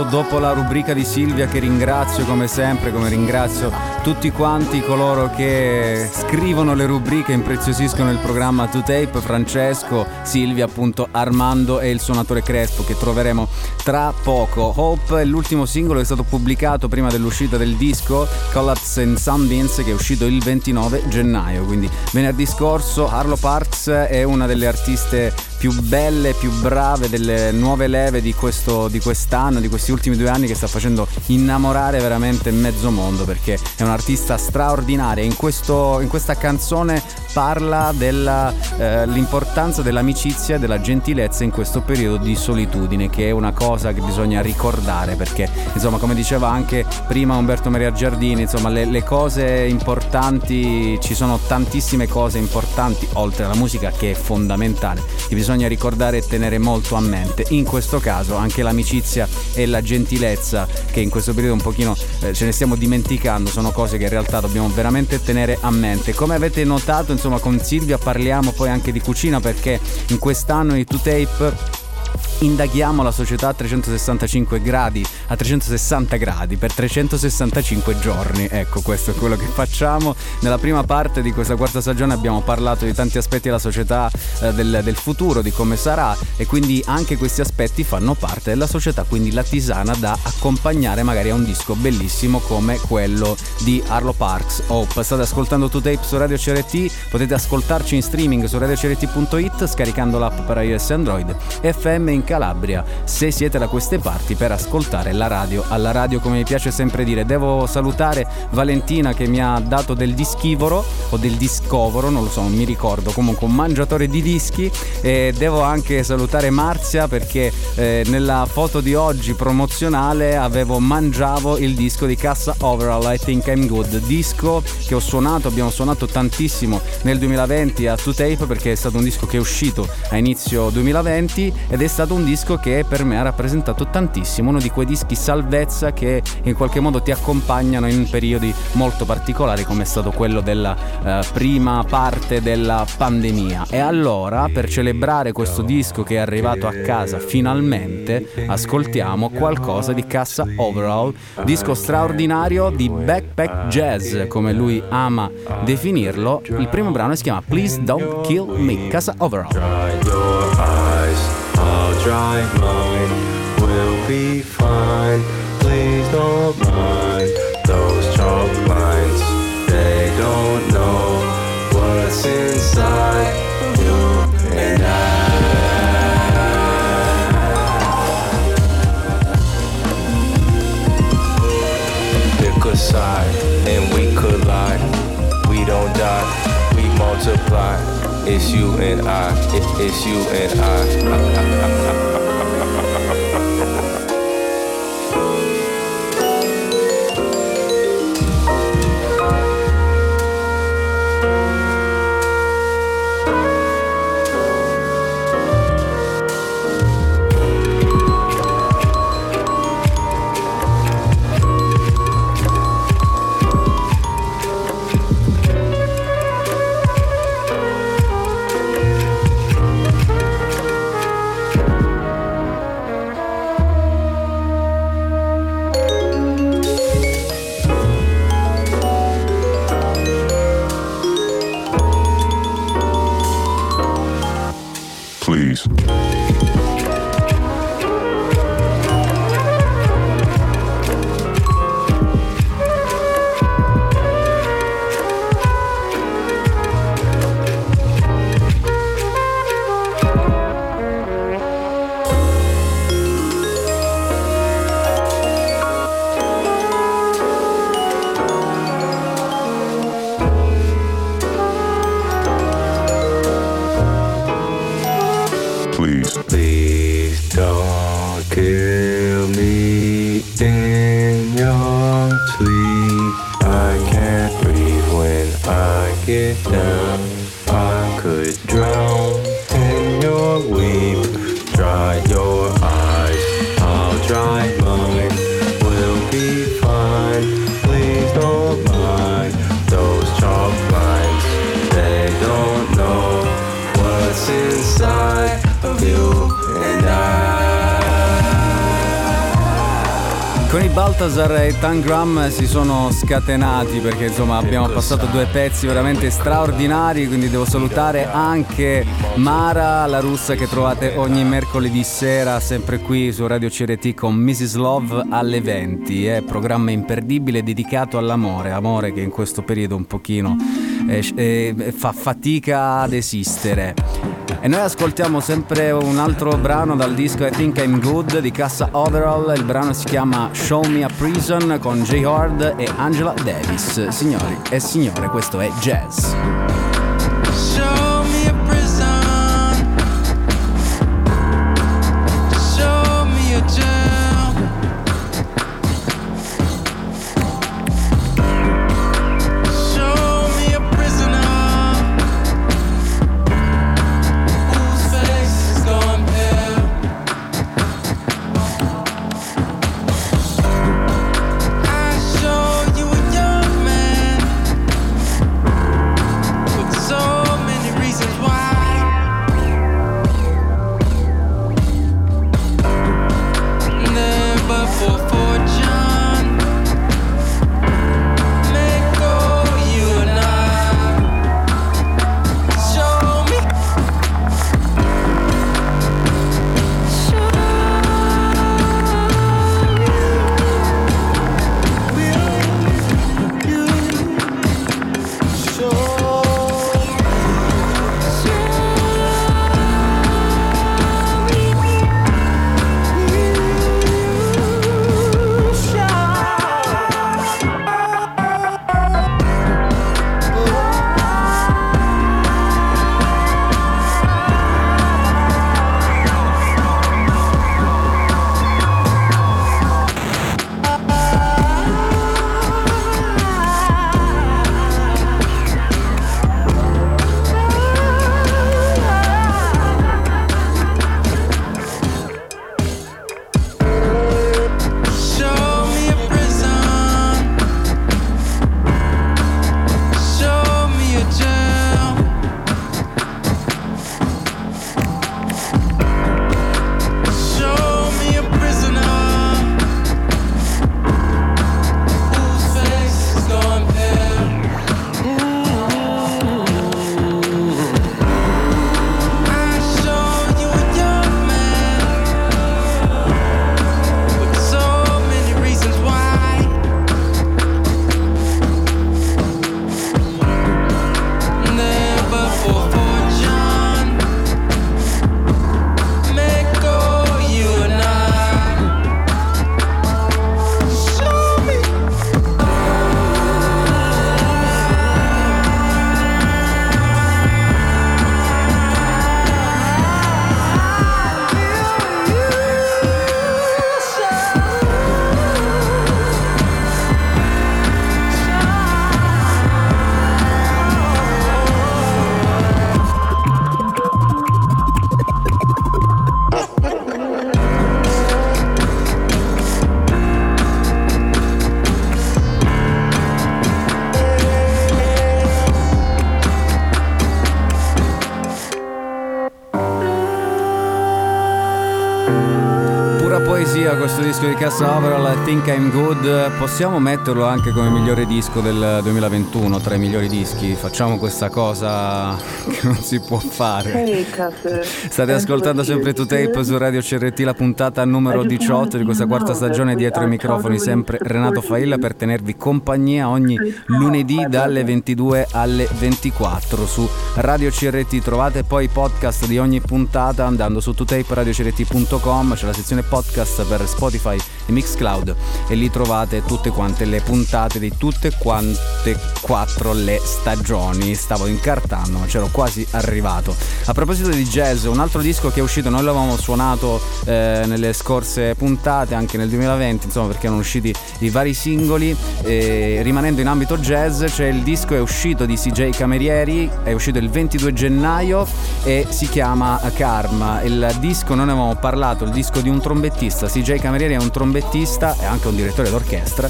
Ascoltato dopo la rubrica di Silvia che ringrazio come sempre, come ringrazio tutti quanti coloro che scrivono le rubriche, impreziosiscono il programma To Tape, Francesco, Silvia appunto, Armando e il suonatore Crespo che troveremo tra poco. Hope è l'ultimo singolo che è stato pubblicato prima dell'uscita del disco Collapse and Sunbeams che è uscito il 29 gennaio, quindi venerdì scorso Arlo Parks è una delle artiste più belle, più brave delle nuove leve di, questo, di quest'anno, di questi ultimi due anni che sta facendo innamorare veramente mezzo mondo perché è un'artista straordinaria. In, questo, in questa canzone parla dell'importanza dell'amicizia e della gentilezza in questo periodo di solitudine che è una cosa che bisogna ricordare perché insomma come diceva anche prima Umberto Maria Giardini insomma le, le cose importanti ci sono tantissime cose importanti oltre alla musica che è fondamentale che bisogna ricordare e tenere molto a mente. In questo caso anche l'amicizia e la gentilezza che in questo periodo un pochino eh, ce ne stiamo dimenticando sono cose che in realtà dobbiamo veramente tenere a mente. Come avete notato insomma con Silvia parliamo poi anche di cucina perché in quest'anno di 2Tape indaghiamo la società a 365 gradi, a 360 gradi per 365 giorni. Ecco, questo è quello che facciamo. Nella prima parte di questa quarta stagione abbiamo parlato di tanti aspetti della società eh, del, del futuro, di come sarà e quindi anche questi aspetti fanno parte della società, quindi la tisana da accompagnare magari a un disco bellissimo come quello di Arlo Parks Hope. State ascoltando 2Tape su Radio CRT, potete ascoltarci in streaming su radiocrt.it scaricando l'app per iOS e Android FM in Calabria se siete da queste parti per ascoltare la radio alla radio come mi piace sempre dire. Devo salutare Valentina che mi ha dato del dischivoro o del discovoro non lo so non mi ricordo. Comunque un mangiatore di dischi. E devo anche salutare Marzia perché eh, nella foto di oggi promozionale avevo mangiavo il disco di Cassa Overall I Think I'm Good. Disco che ho suonato abbiamo suonato tantissimo nel 2020 a 2Tape perché è stato un disco che è uscito a inizio 2020 ed è stato un disco che per me ha rappresentato tantissimo, uno di quei dischi salvezza che in qualche modo ti accompagnano in periodi molto particolari come è stato quello della eh, prima parte della pandemia. E allora per celebrare questo disco che è arrivato a casa finalmente ascoltiamo qualcosa di Cassa Overall, disco straordinario di backpack jazz come lui ama definirlo. Il primo brano si chiama Please Don't Kill Me, Cassa Overall. Be fine. Please don't mind those chalk lines. They don't know what's inside you and I. Side and we collide. We don't die, we multiply. It's you and I. It, it's you and I. Please. [laughs] Con i Baltasar e Tangram si sono scatenati perché insomma abbiamo passato due pezzi veramente straordinari, quindi devo salutare anche Mara, la russa che trovate ogni mercoledì sera sempre qui su Radio CRT con Mrs. Love alle 20, è programma imperdibile dedicato all'amore, amore che in questo periodo un pochino eh, eh, fa fatica ad esistere. E noi ascoltiamo sempre un altro brano dal disco I Think I'm Good di Cassa Overall. Il brano si chiama Show Me a Prison con J. Hard e Angela Davis. Signori e signore, questo è jazz. Disco di Cassa Overall, I Think I'm Good. Possiamo metterlo anche come migliore disco del 2021, tra i migliori dischi. Facciamo questa cosa [laughs] che non si può fare. State ascoltando sempre To Tape su Radio CRT, la puntata numero 18 di questa quarta stagione dietro i microfoni, sempre Renato Failla per tenervi compagnia ogni lunedì dalle 22 alle 24 su Radio CRT. Trovate poi i podcast di ogni puntata andando su totaperadio.crt.com, c'è la sezione podcast per Spotify e Mixcloud e lì trovate tutte quante le puntate di tutte quante quattro le stagioni. Stavo incartando, ma c'ero quasi arrivato. A proposito di jazz, un altro disco che è uscito, noi l'avevamo suonato eh, nelle scorse puntate, anche nel 2020, insomma, perché erano usciti i vari singoli. E rimanendo in ambito jazz, c'è il disco è uscito di CJ Camerieri, è uscito il 22 gennaio e si chiama Karma. Il disco non ne avevamo parlato, il disco di un trombettista. CJ Camerieri è un trombettista e anche un direttore d'orchestra,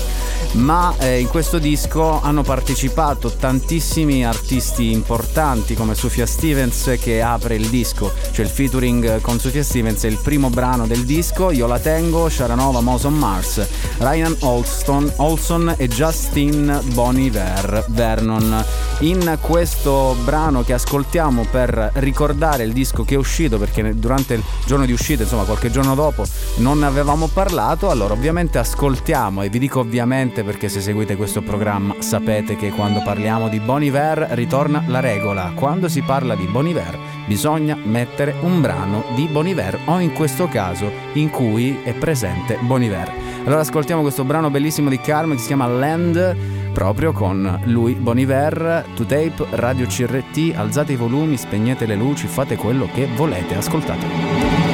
ma eh, in questo disco hanno partecipato tantissimi artisti importanti come Sofia Stevens che apre il disco, cioè il featuring con Sofia Stevens è il primo brano del disco, Io la tengo, Sharanova, Moson Mars, Ryan Olston, Olson e Justin Boniver Vernon. In questo brano che ascoltiamo per ricordare il disco che è uscito, perché durante il giorno di uscita, insomma qualche giorno dopo, non ne avevamo parlato, allora ovviamente ascoltiamo e vi dico ovviamente perché se seguite questo programma sapete che quando parliamo di Boniver ritorna la regola, quando si parla di Boniver bisogna mettere un brano di Boniver o in questo caso in cui è presente Boniver. Allora ascoltiamo questo brano bellissimo di Carmen che si chiama Land proprio con lui Boniver, to tape, radio CRT, alzate i volumi, spegnete le luci, fate quello che volete, ascoltate.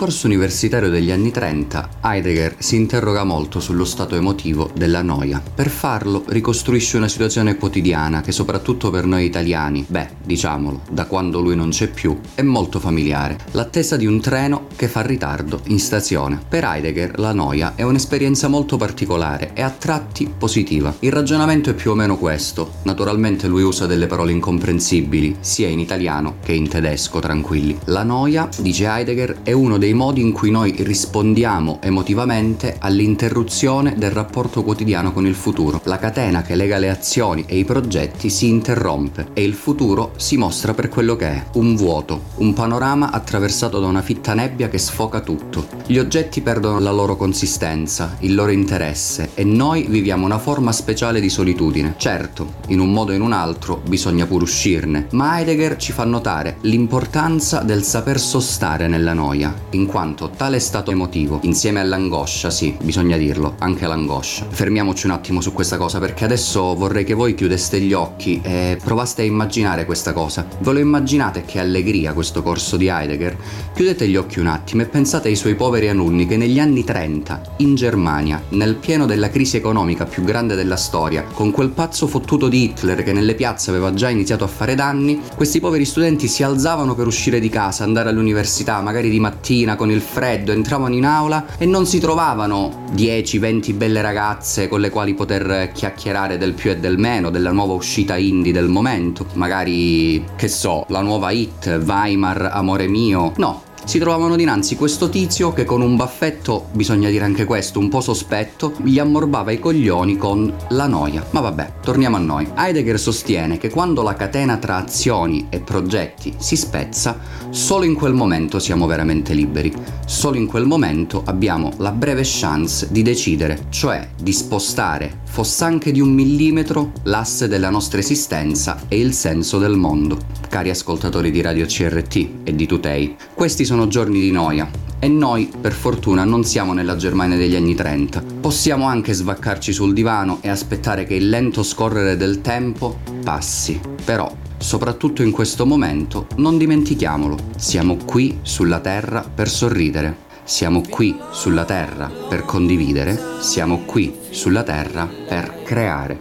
Corso universitario degli anni 30, Heidegger si interroga molto sullo stato emotivo della noia. Per farlo ricostruisce una situazione quotidiana che soprattutto per noi italiani, beh, diciamolo, da quando lui non c'è più, è molto familiare. L'attesa di un treno che fa ritardo in stazione. Per Heidegger la noia è un'esperienza molto particolare e a tratti positiva. Il ragionamento è più o meno questo. Naturalmente lui usa delle parole incomprensibili, sia in italiano che in tedesco, tranquilli. La noia, dice Heidegger, è uno dei modi in cui noi rispondiamo emotivamente all'interruzione del rapporto quotidiano con il futuro. La catena che lega le azioni e i progetti si interrompe e il futuro si mostra per quello che è, un vuoto, un panorama attraversato da una fitta nebbia che sfoca tutto. Gli oggetti perdono la loro consistenza, il loro interesse e noi viviamo una forma speciale di solitudine. Certo, in un modo o in un altro bisogna pur uscirne, ma Heidegger ci fa notare l'importanza del saper sostare nella noia, in quanto tale stato emotivo, insieme all'angoscia, sì, bisogna dirlo, anche l'angoscia. Fermiamoci un attimo su questa cosa perché adesso vorrei che voi chiudeste gli occhi e provaste a immaginare questa cosa. Ve lo immaginate che allegria questo corso di Heidegger? Chiudete gli occhi un attimo e pensate ai suoi poveri alunni che negli anni 30, in Germania, nel pieno della crisi economica più grande della storia, con quel pazzo fottuto di Hitler che nelle piazze aveva già iniziato a fare danni, questi poveri studenti si alzavano per uscire di casa, andare all'università, magari di mattina con il freddo, entravano in aula e non si trovavano 10-20 belle ragazze con le quali poter chiacchierare del più e del meno, della nuova uscita indie del momento, magari, che so, la nuova hit, Weimar, amore mio. No, si trovavano dinanzi questo tizio che con un baffetto, bisogna dire anche questo, un po' sospetto, gli ammorbava i coglioni con la noia. Ma vabbè, torniamo a noi. Heidegger sostiene che quando la catena tra azioni e progetti si spezza, solo in quel momento siamo veramente liberi. Solo in quel momento abbiamo la breve chance di decidere, cioè di spostare, fosse anche di un millimetro, l'asse della nostra esistenza e il senso del mondo. Cari ascoltatori di Radio CRT e di Tutei, questi sono giorni di noia e noi, per fortuna, non siamo nella Germania degli anni 30. Possiamo anche svaccarci sul divano e aspettare che il lento scorrere del tempo passi. Però, soprattutto in questo momento, non dimentichiamolo, siamo qui sulla Terra per sorridere. Siamo qui sulla Terra per condividere, siamo qui sulla Terra per creare.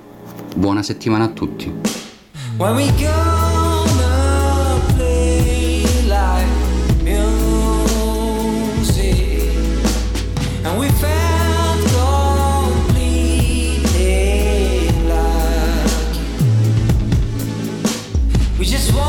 Buona settimana a tutti. We just want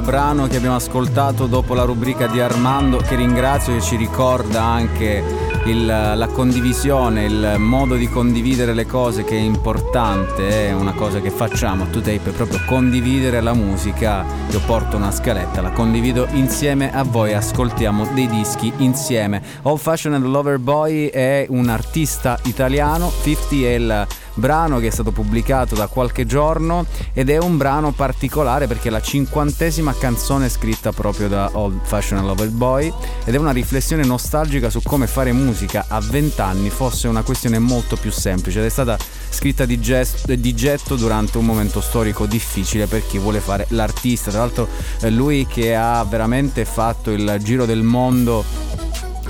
brano che abbiamo ascoltato dopo la rubrica di Armando che ringrazio che ci ricorda anche il- la condivisione, il modo di condividere le cose che è importante, è una cosa che facciamo a 2Tape, è proprio condividere la musica. Io porto una scaletta, la condivido insieme a voi, ascoltiamo dei dischi insieme. Old Fashioned Lover Boy è un artista italiano, 50 è il brano che è stato pubblicato da qualche giorno ed è un brano particolare perché è la cinquantesima canzone scritta proprio da Old Fashioned Lover Boy ed è una riflessione nostalgica su come fare musica a 20 anni fosse una questione molto più semplice ed è stata scritta di, gest- di getto durante un momento storico difficile per chi vuole fare l'artista. Tra l'altro eh, lui che ha veramente fatto il giro del mondo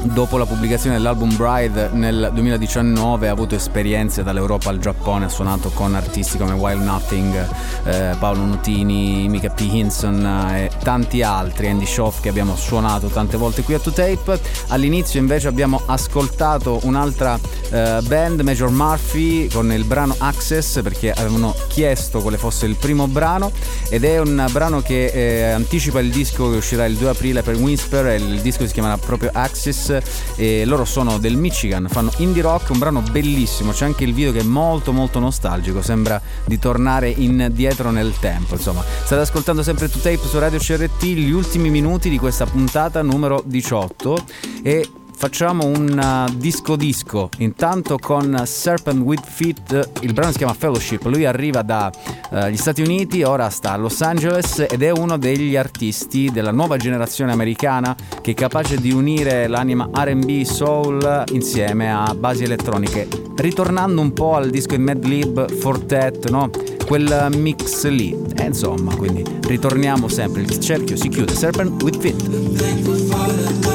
Dopo la pubblicazione dell'album Bride nel 2019 ha avuto esperienze dall'Europa al Giappone, ha suonato con artisti come Wild Nothing, eh, Paolo Nutini, Mika P. Hinson eh, e tanti altri, Andy Schoff che abbiamo suonato tante volte qui a 2Tape. All'inizio invece abbiamo ascoltato un'altra eh, band, Major Murphy, con il brano Access perché avevano chiesto quale fosse il primo brano ed è un brano che eh, anticipa il disco che uscirà il 2 aprile per Whisper, il disco si chiamerà proprio Access e loro sono del Michigan, fanno indie rock, un brano bellissimo, c'è anche il video che è molto molto nostalgico, sembra di tornare indietro nel tempo, insomma. State ascoltando sempre 2Tape su Radio CRT, gli ultimi minuti di questa puntata numero 18 e Facciamo un uh, disco disco, intanto con Serpent with Feet, il brano si chiama Fellowship, lui arriva dagli Stati Uniti, ora sta a Los Angeles ed è uno degli artisti della nuova generazione americana che è capace di unire l'anima RB soul insieme a basi elettroniche, ritornando un po' al disco in Mad Lib, Fortet, no? quel mix lì, e insomma, quindi ritorniamo sempre, il cerchio si chiude, Serpent with Feet.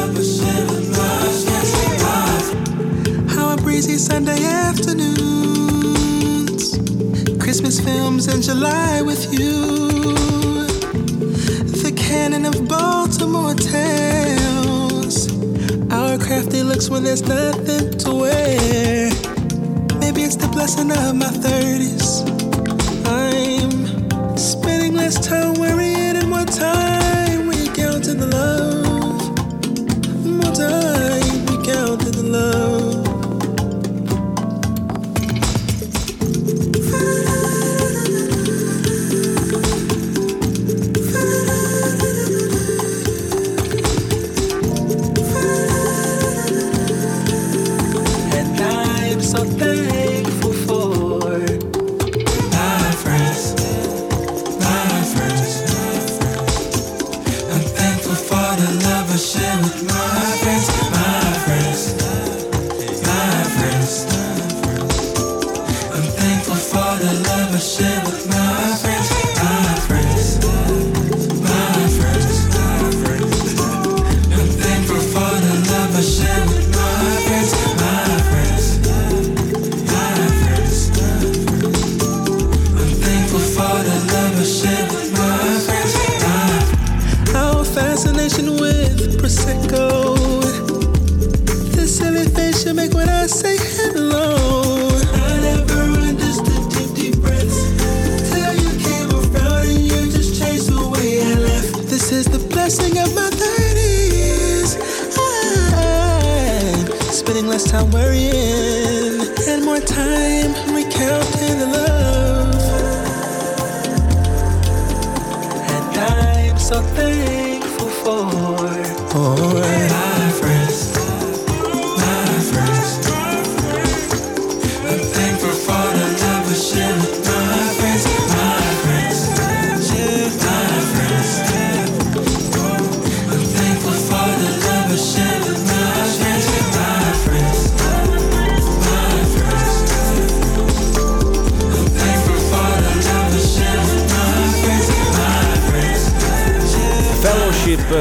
Breezy Sunday afternoons, Christmas films in July with you, the canon of Baltimore tales, our crafty looks when there's nothing to wear. Maybe it's the blessing of my 30s. I'm spending less time worrying and more time recounting the love.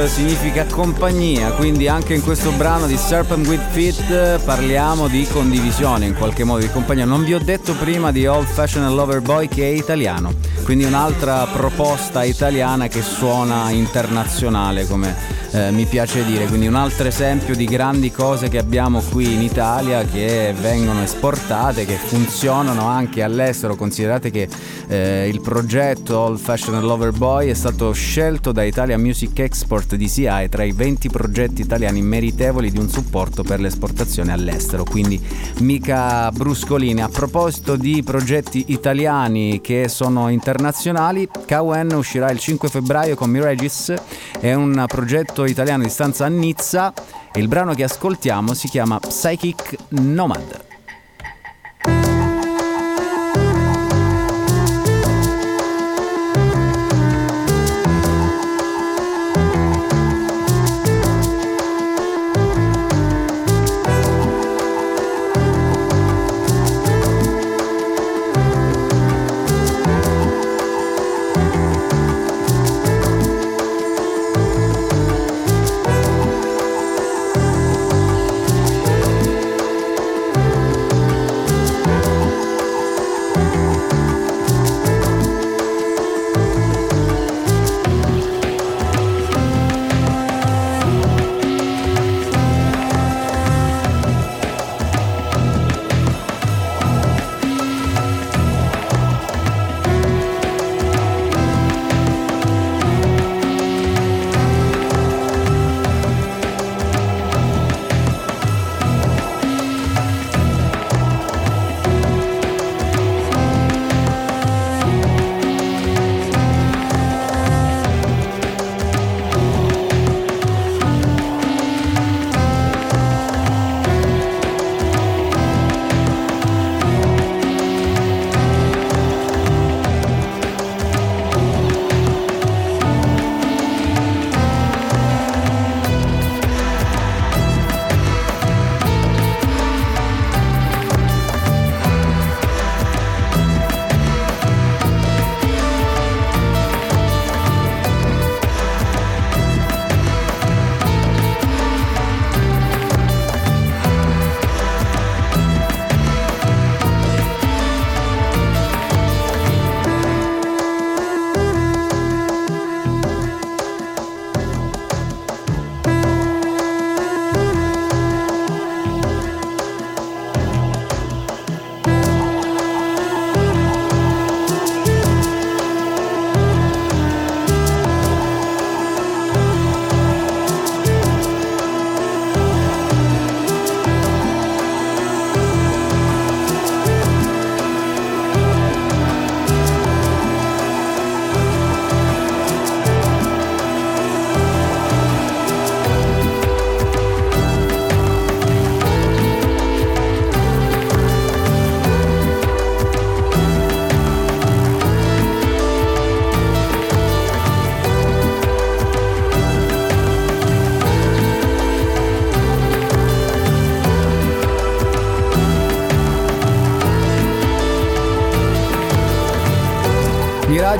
Significa compagnia, quindi anche in questo brano di Serpent with Feet parliamo di condivisione, in qualche modo di compagnia. Non vi ho detto prima di Old Fashioned Lover Boy che è italiano, quindi un'altra proposta italiana che suona internazionale come eh, mi piace dire. Quindi un altro esempio di grandi cose che abbiamo qui in Italia che vengono esportate, che funzionano anche all'estero. Considerate che eh, il progetto Old Fashioned Lover Boy è stato scelto da Italia Music Export DCI tra i 20 progetti italiani meritevoli di un supporto per l'esportazione all'estero. Quindi mica bruscoline. A proposito di progetti italiani che sono internazionali, KN uscirà il 5 febbraio con Mi Regis, è un progetto italiano di stanza a Nizza e il brano che ascoltiamo si chiama Psychic Nomad.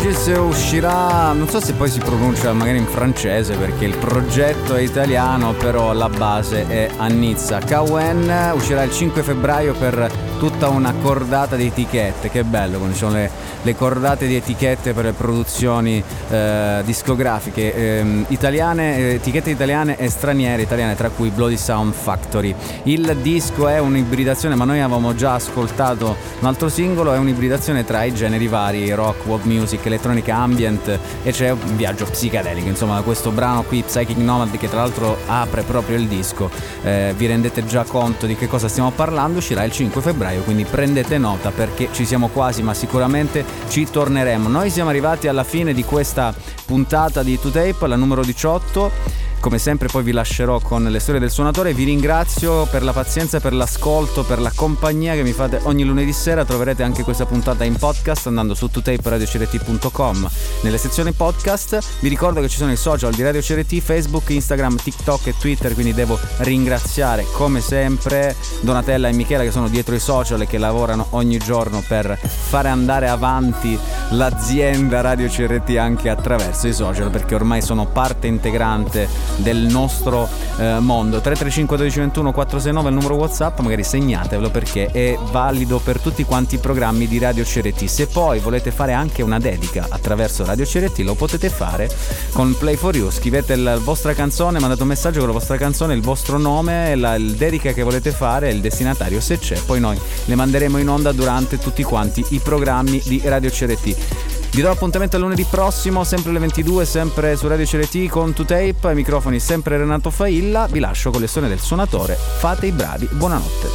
Mirages uscirà, non so se poi si pronuncia magari in francese perché il progetto è italiano, però la base è a Nizza. KN uscirà il 5 febbraio per tutta una cordata di etichette, che bello quando ci sono le, le cordate di etichette per le produzioni eh, discografiche ehm, italiane, eh, etichette italiane e straniere italiane, tra cui Bloody Sound Factory. Il disco è un'ibridazione, ma noi avevamo già ascoltato un altro singolo, è un'ibridazione tra i generi vari, rock, world music, elettronica, ambient e c'è un viaggio psichedelico, insomma questo brano qui, Psychic Nomad, che tra l'altro apre proprio il disco, eh, vi rendete già conto di che cosa stiamo parlando, uscirà il 5 febbraio, quindi prendete nota perché ci siamo quasi, ma sicuramente ci torneremo. Noi siamo arrivati alla fine di questa puntata di 2Tape, la numero 18. Come sempre poi vi lascerò con le storie del suonatore, vi ringrazio per la pazienza, per l'ascolto, per la compagnia che mi fate ogni lunedì sera, troverete anche questa puntata in podcast andando su tutaperadio.com nelle sezioni podcast. Vi ricordo che ci sono i social di Radio CRT, Facebook, Instagram, TikTok e Twitter, quindi devo ringraziare come sempre Donatella e Michela che sono dietro i social e che lavorano ogni giorno per fare andare avanti l'azienda Radio CRT anche attraverso i social perché ormai sono parte integrante del nostro eh, mondo. 335 12 21 469 è il numero WhatsApp, magari segnatevelo perché è valido per tutti quanti i programmi di Radio CRT. Se poi volete fare anche una dedica attraverso Radio CRT lo potete fare con Play for You, scrivete la vostra canzone, mandate un messaggio con la vostra canzone, il vostro nome, la dedica che volete fare, il destinatario se c'è, poi noi le manderemo in onda durante tutti quanti i programmi di Radio CRT. Vi do appuntamento a lunedì prossimo, sempre alle 22, sempre su Radio CRT con 2Tape, ai microfoni sempre Renato Failla, vi lascio con le suone del suonatore, fate i bravi, buonanotte.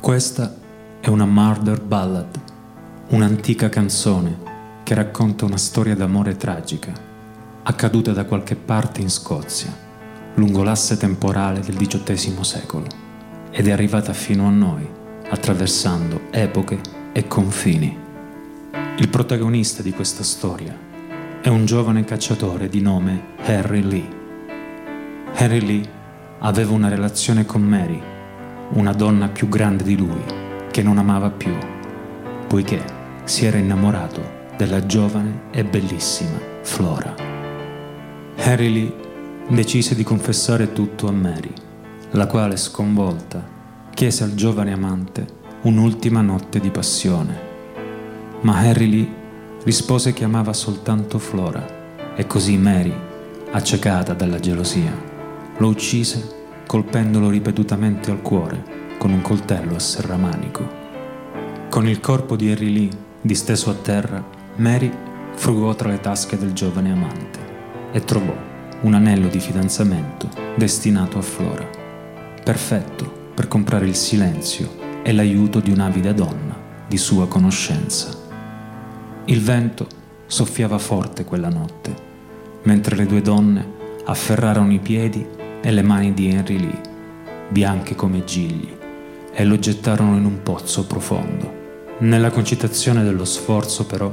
Questa è una murder ballad, un'antica canzone che racconta una storia d'amore tragica, accaduta da qualche parte in Scozia, lungo l'asse temporale del XVIII secolo, ed è arrivata fino a noi, attraversando epoche e confini. Il protagonista di questa storia è un giovane cacciatore di nome Harry Lee. Harry Lee aveva una relazione con Mary, una donna più grande di lui, che non amava più, poiché si era innamorato della giovane e bellissima Flora. Harry Lee decise di confessare tutto a Mary, la quale, sconvolta, chiese al giovane amante un'ultima notte di passione. Ma Harry Lee rispose che amava soltanto Flora e così Mary, accecata dalla gelosia, lo uccise colpendolo ripetutamente al cuore con un coltello a serramanico. Con il corpo di Harry Lee disteso a terra, Mary frugò tra le tasche del giovane amante e trovò un anello di fidanzamento destinato a Flora, perfetto per comprare il silenzio e l'aiuto di un'avida donna di sua conoscenza. Il vento soffiava forte quella notte, mentre le due donne afferrarono i piedi e le mani di Henry Lee, bianche come gigli, e lo gettarono in un pozzo profondo. Nella concitazione dello sforzo, però,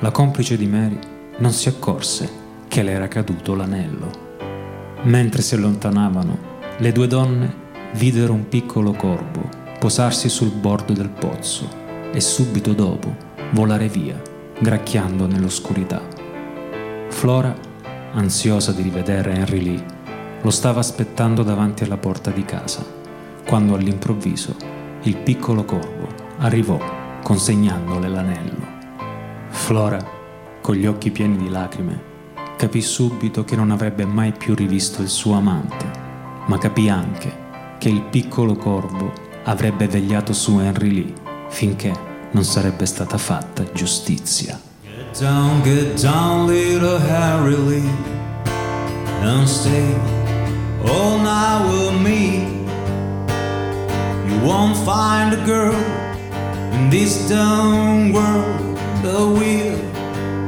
la complice di Mary non si accorse che le era caduto l'anello. Mentre si allontanavano, le due donne videro un piccolo corvo posarsi sul bordo del pozzo e subito dopo volare via, gracchiando nell'oscurità. Flora, ansiosa di rivedere Henry Lee, lo stava aspettando davanti alla porta di casa, quando all'improvviso il piccolo corvo arrivò consegnandole l'anello. Flora, con gli occhi pieni di lacrime, capì subito che non avrebbe mai più rivisto il suo amante, ma capì anche che il piccolo corvo avrebbe vegliato su Henry Lee finché non sarebbe stata fatta giustizia. Get down, get down, little Harry Lee, and stay all night with me. You won't find a girl in this dumb world that will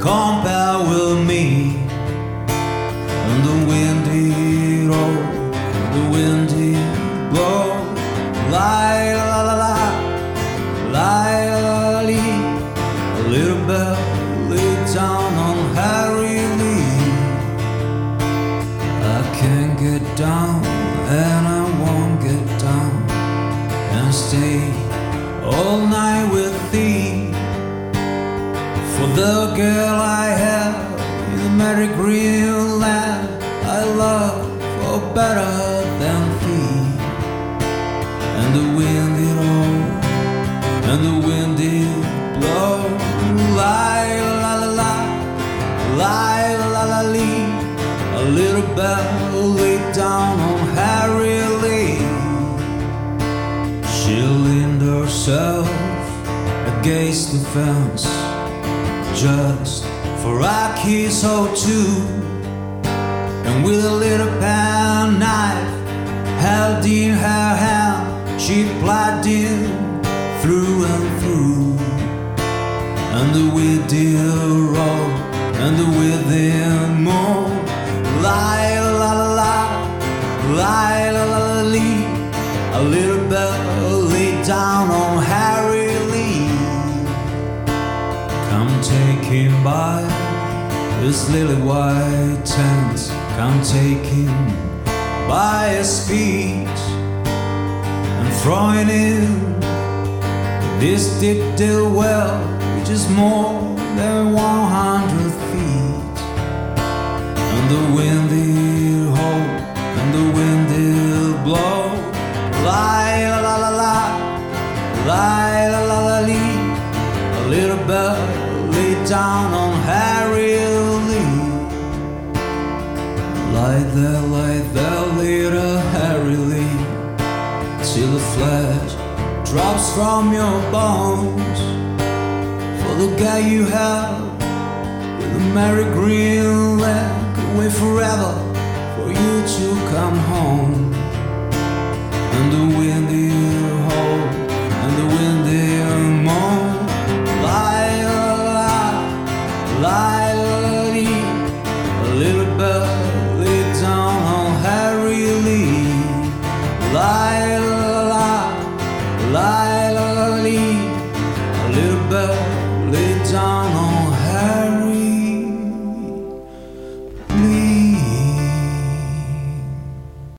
compare with me. And the wind it all, the wind it blow, la la la la, lee. A little bell lay down on Harry Lee. I can't get down and I won't get down and stay all night with thee. For the girl I have in the merry green land, I love for better herself against the fence just for a kiss or two. And with a little pen knife held in her hand, she plied in through and through. And the did roll, and the wind did moan. La la la la, la la la. A little lay down on by his lily white tent. Come take him by his feet and throwing in this deep dill well, which is more than 100 feet. down on Harry Lee. lie there, lie there, little Harry Lee, till the flesh drops from your bones. For the guy you have, with a merry green leg, wait forever for you to come home.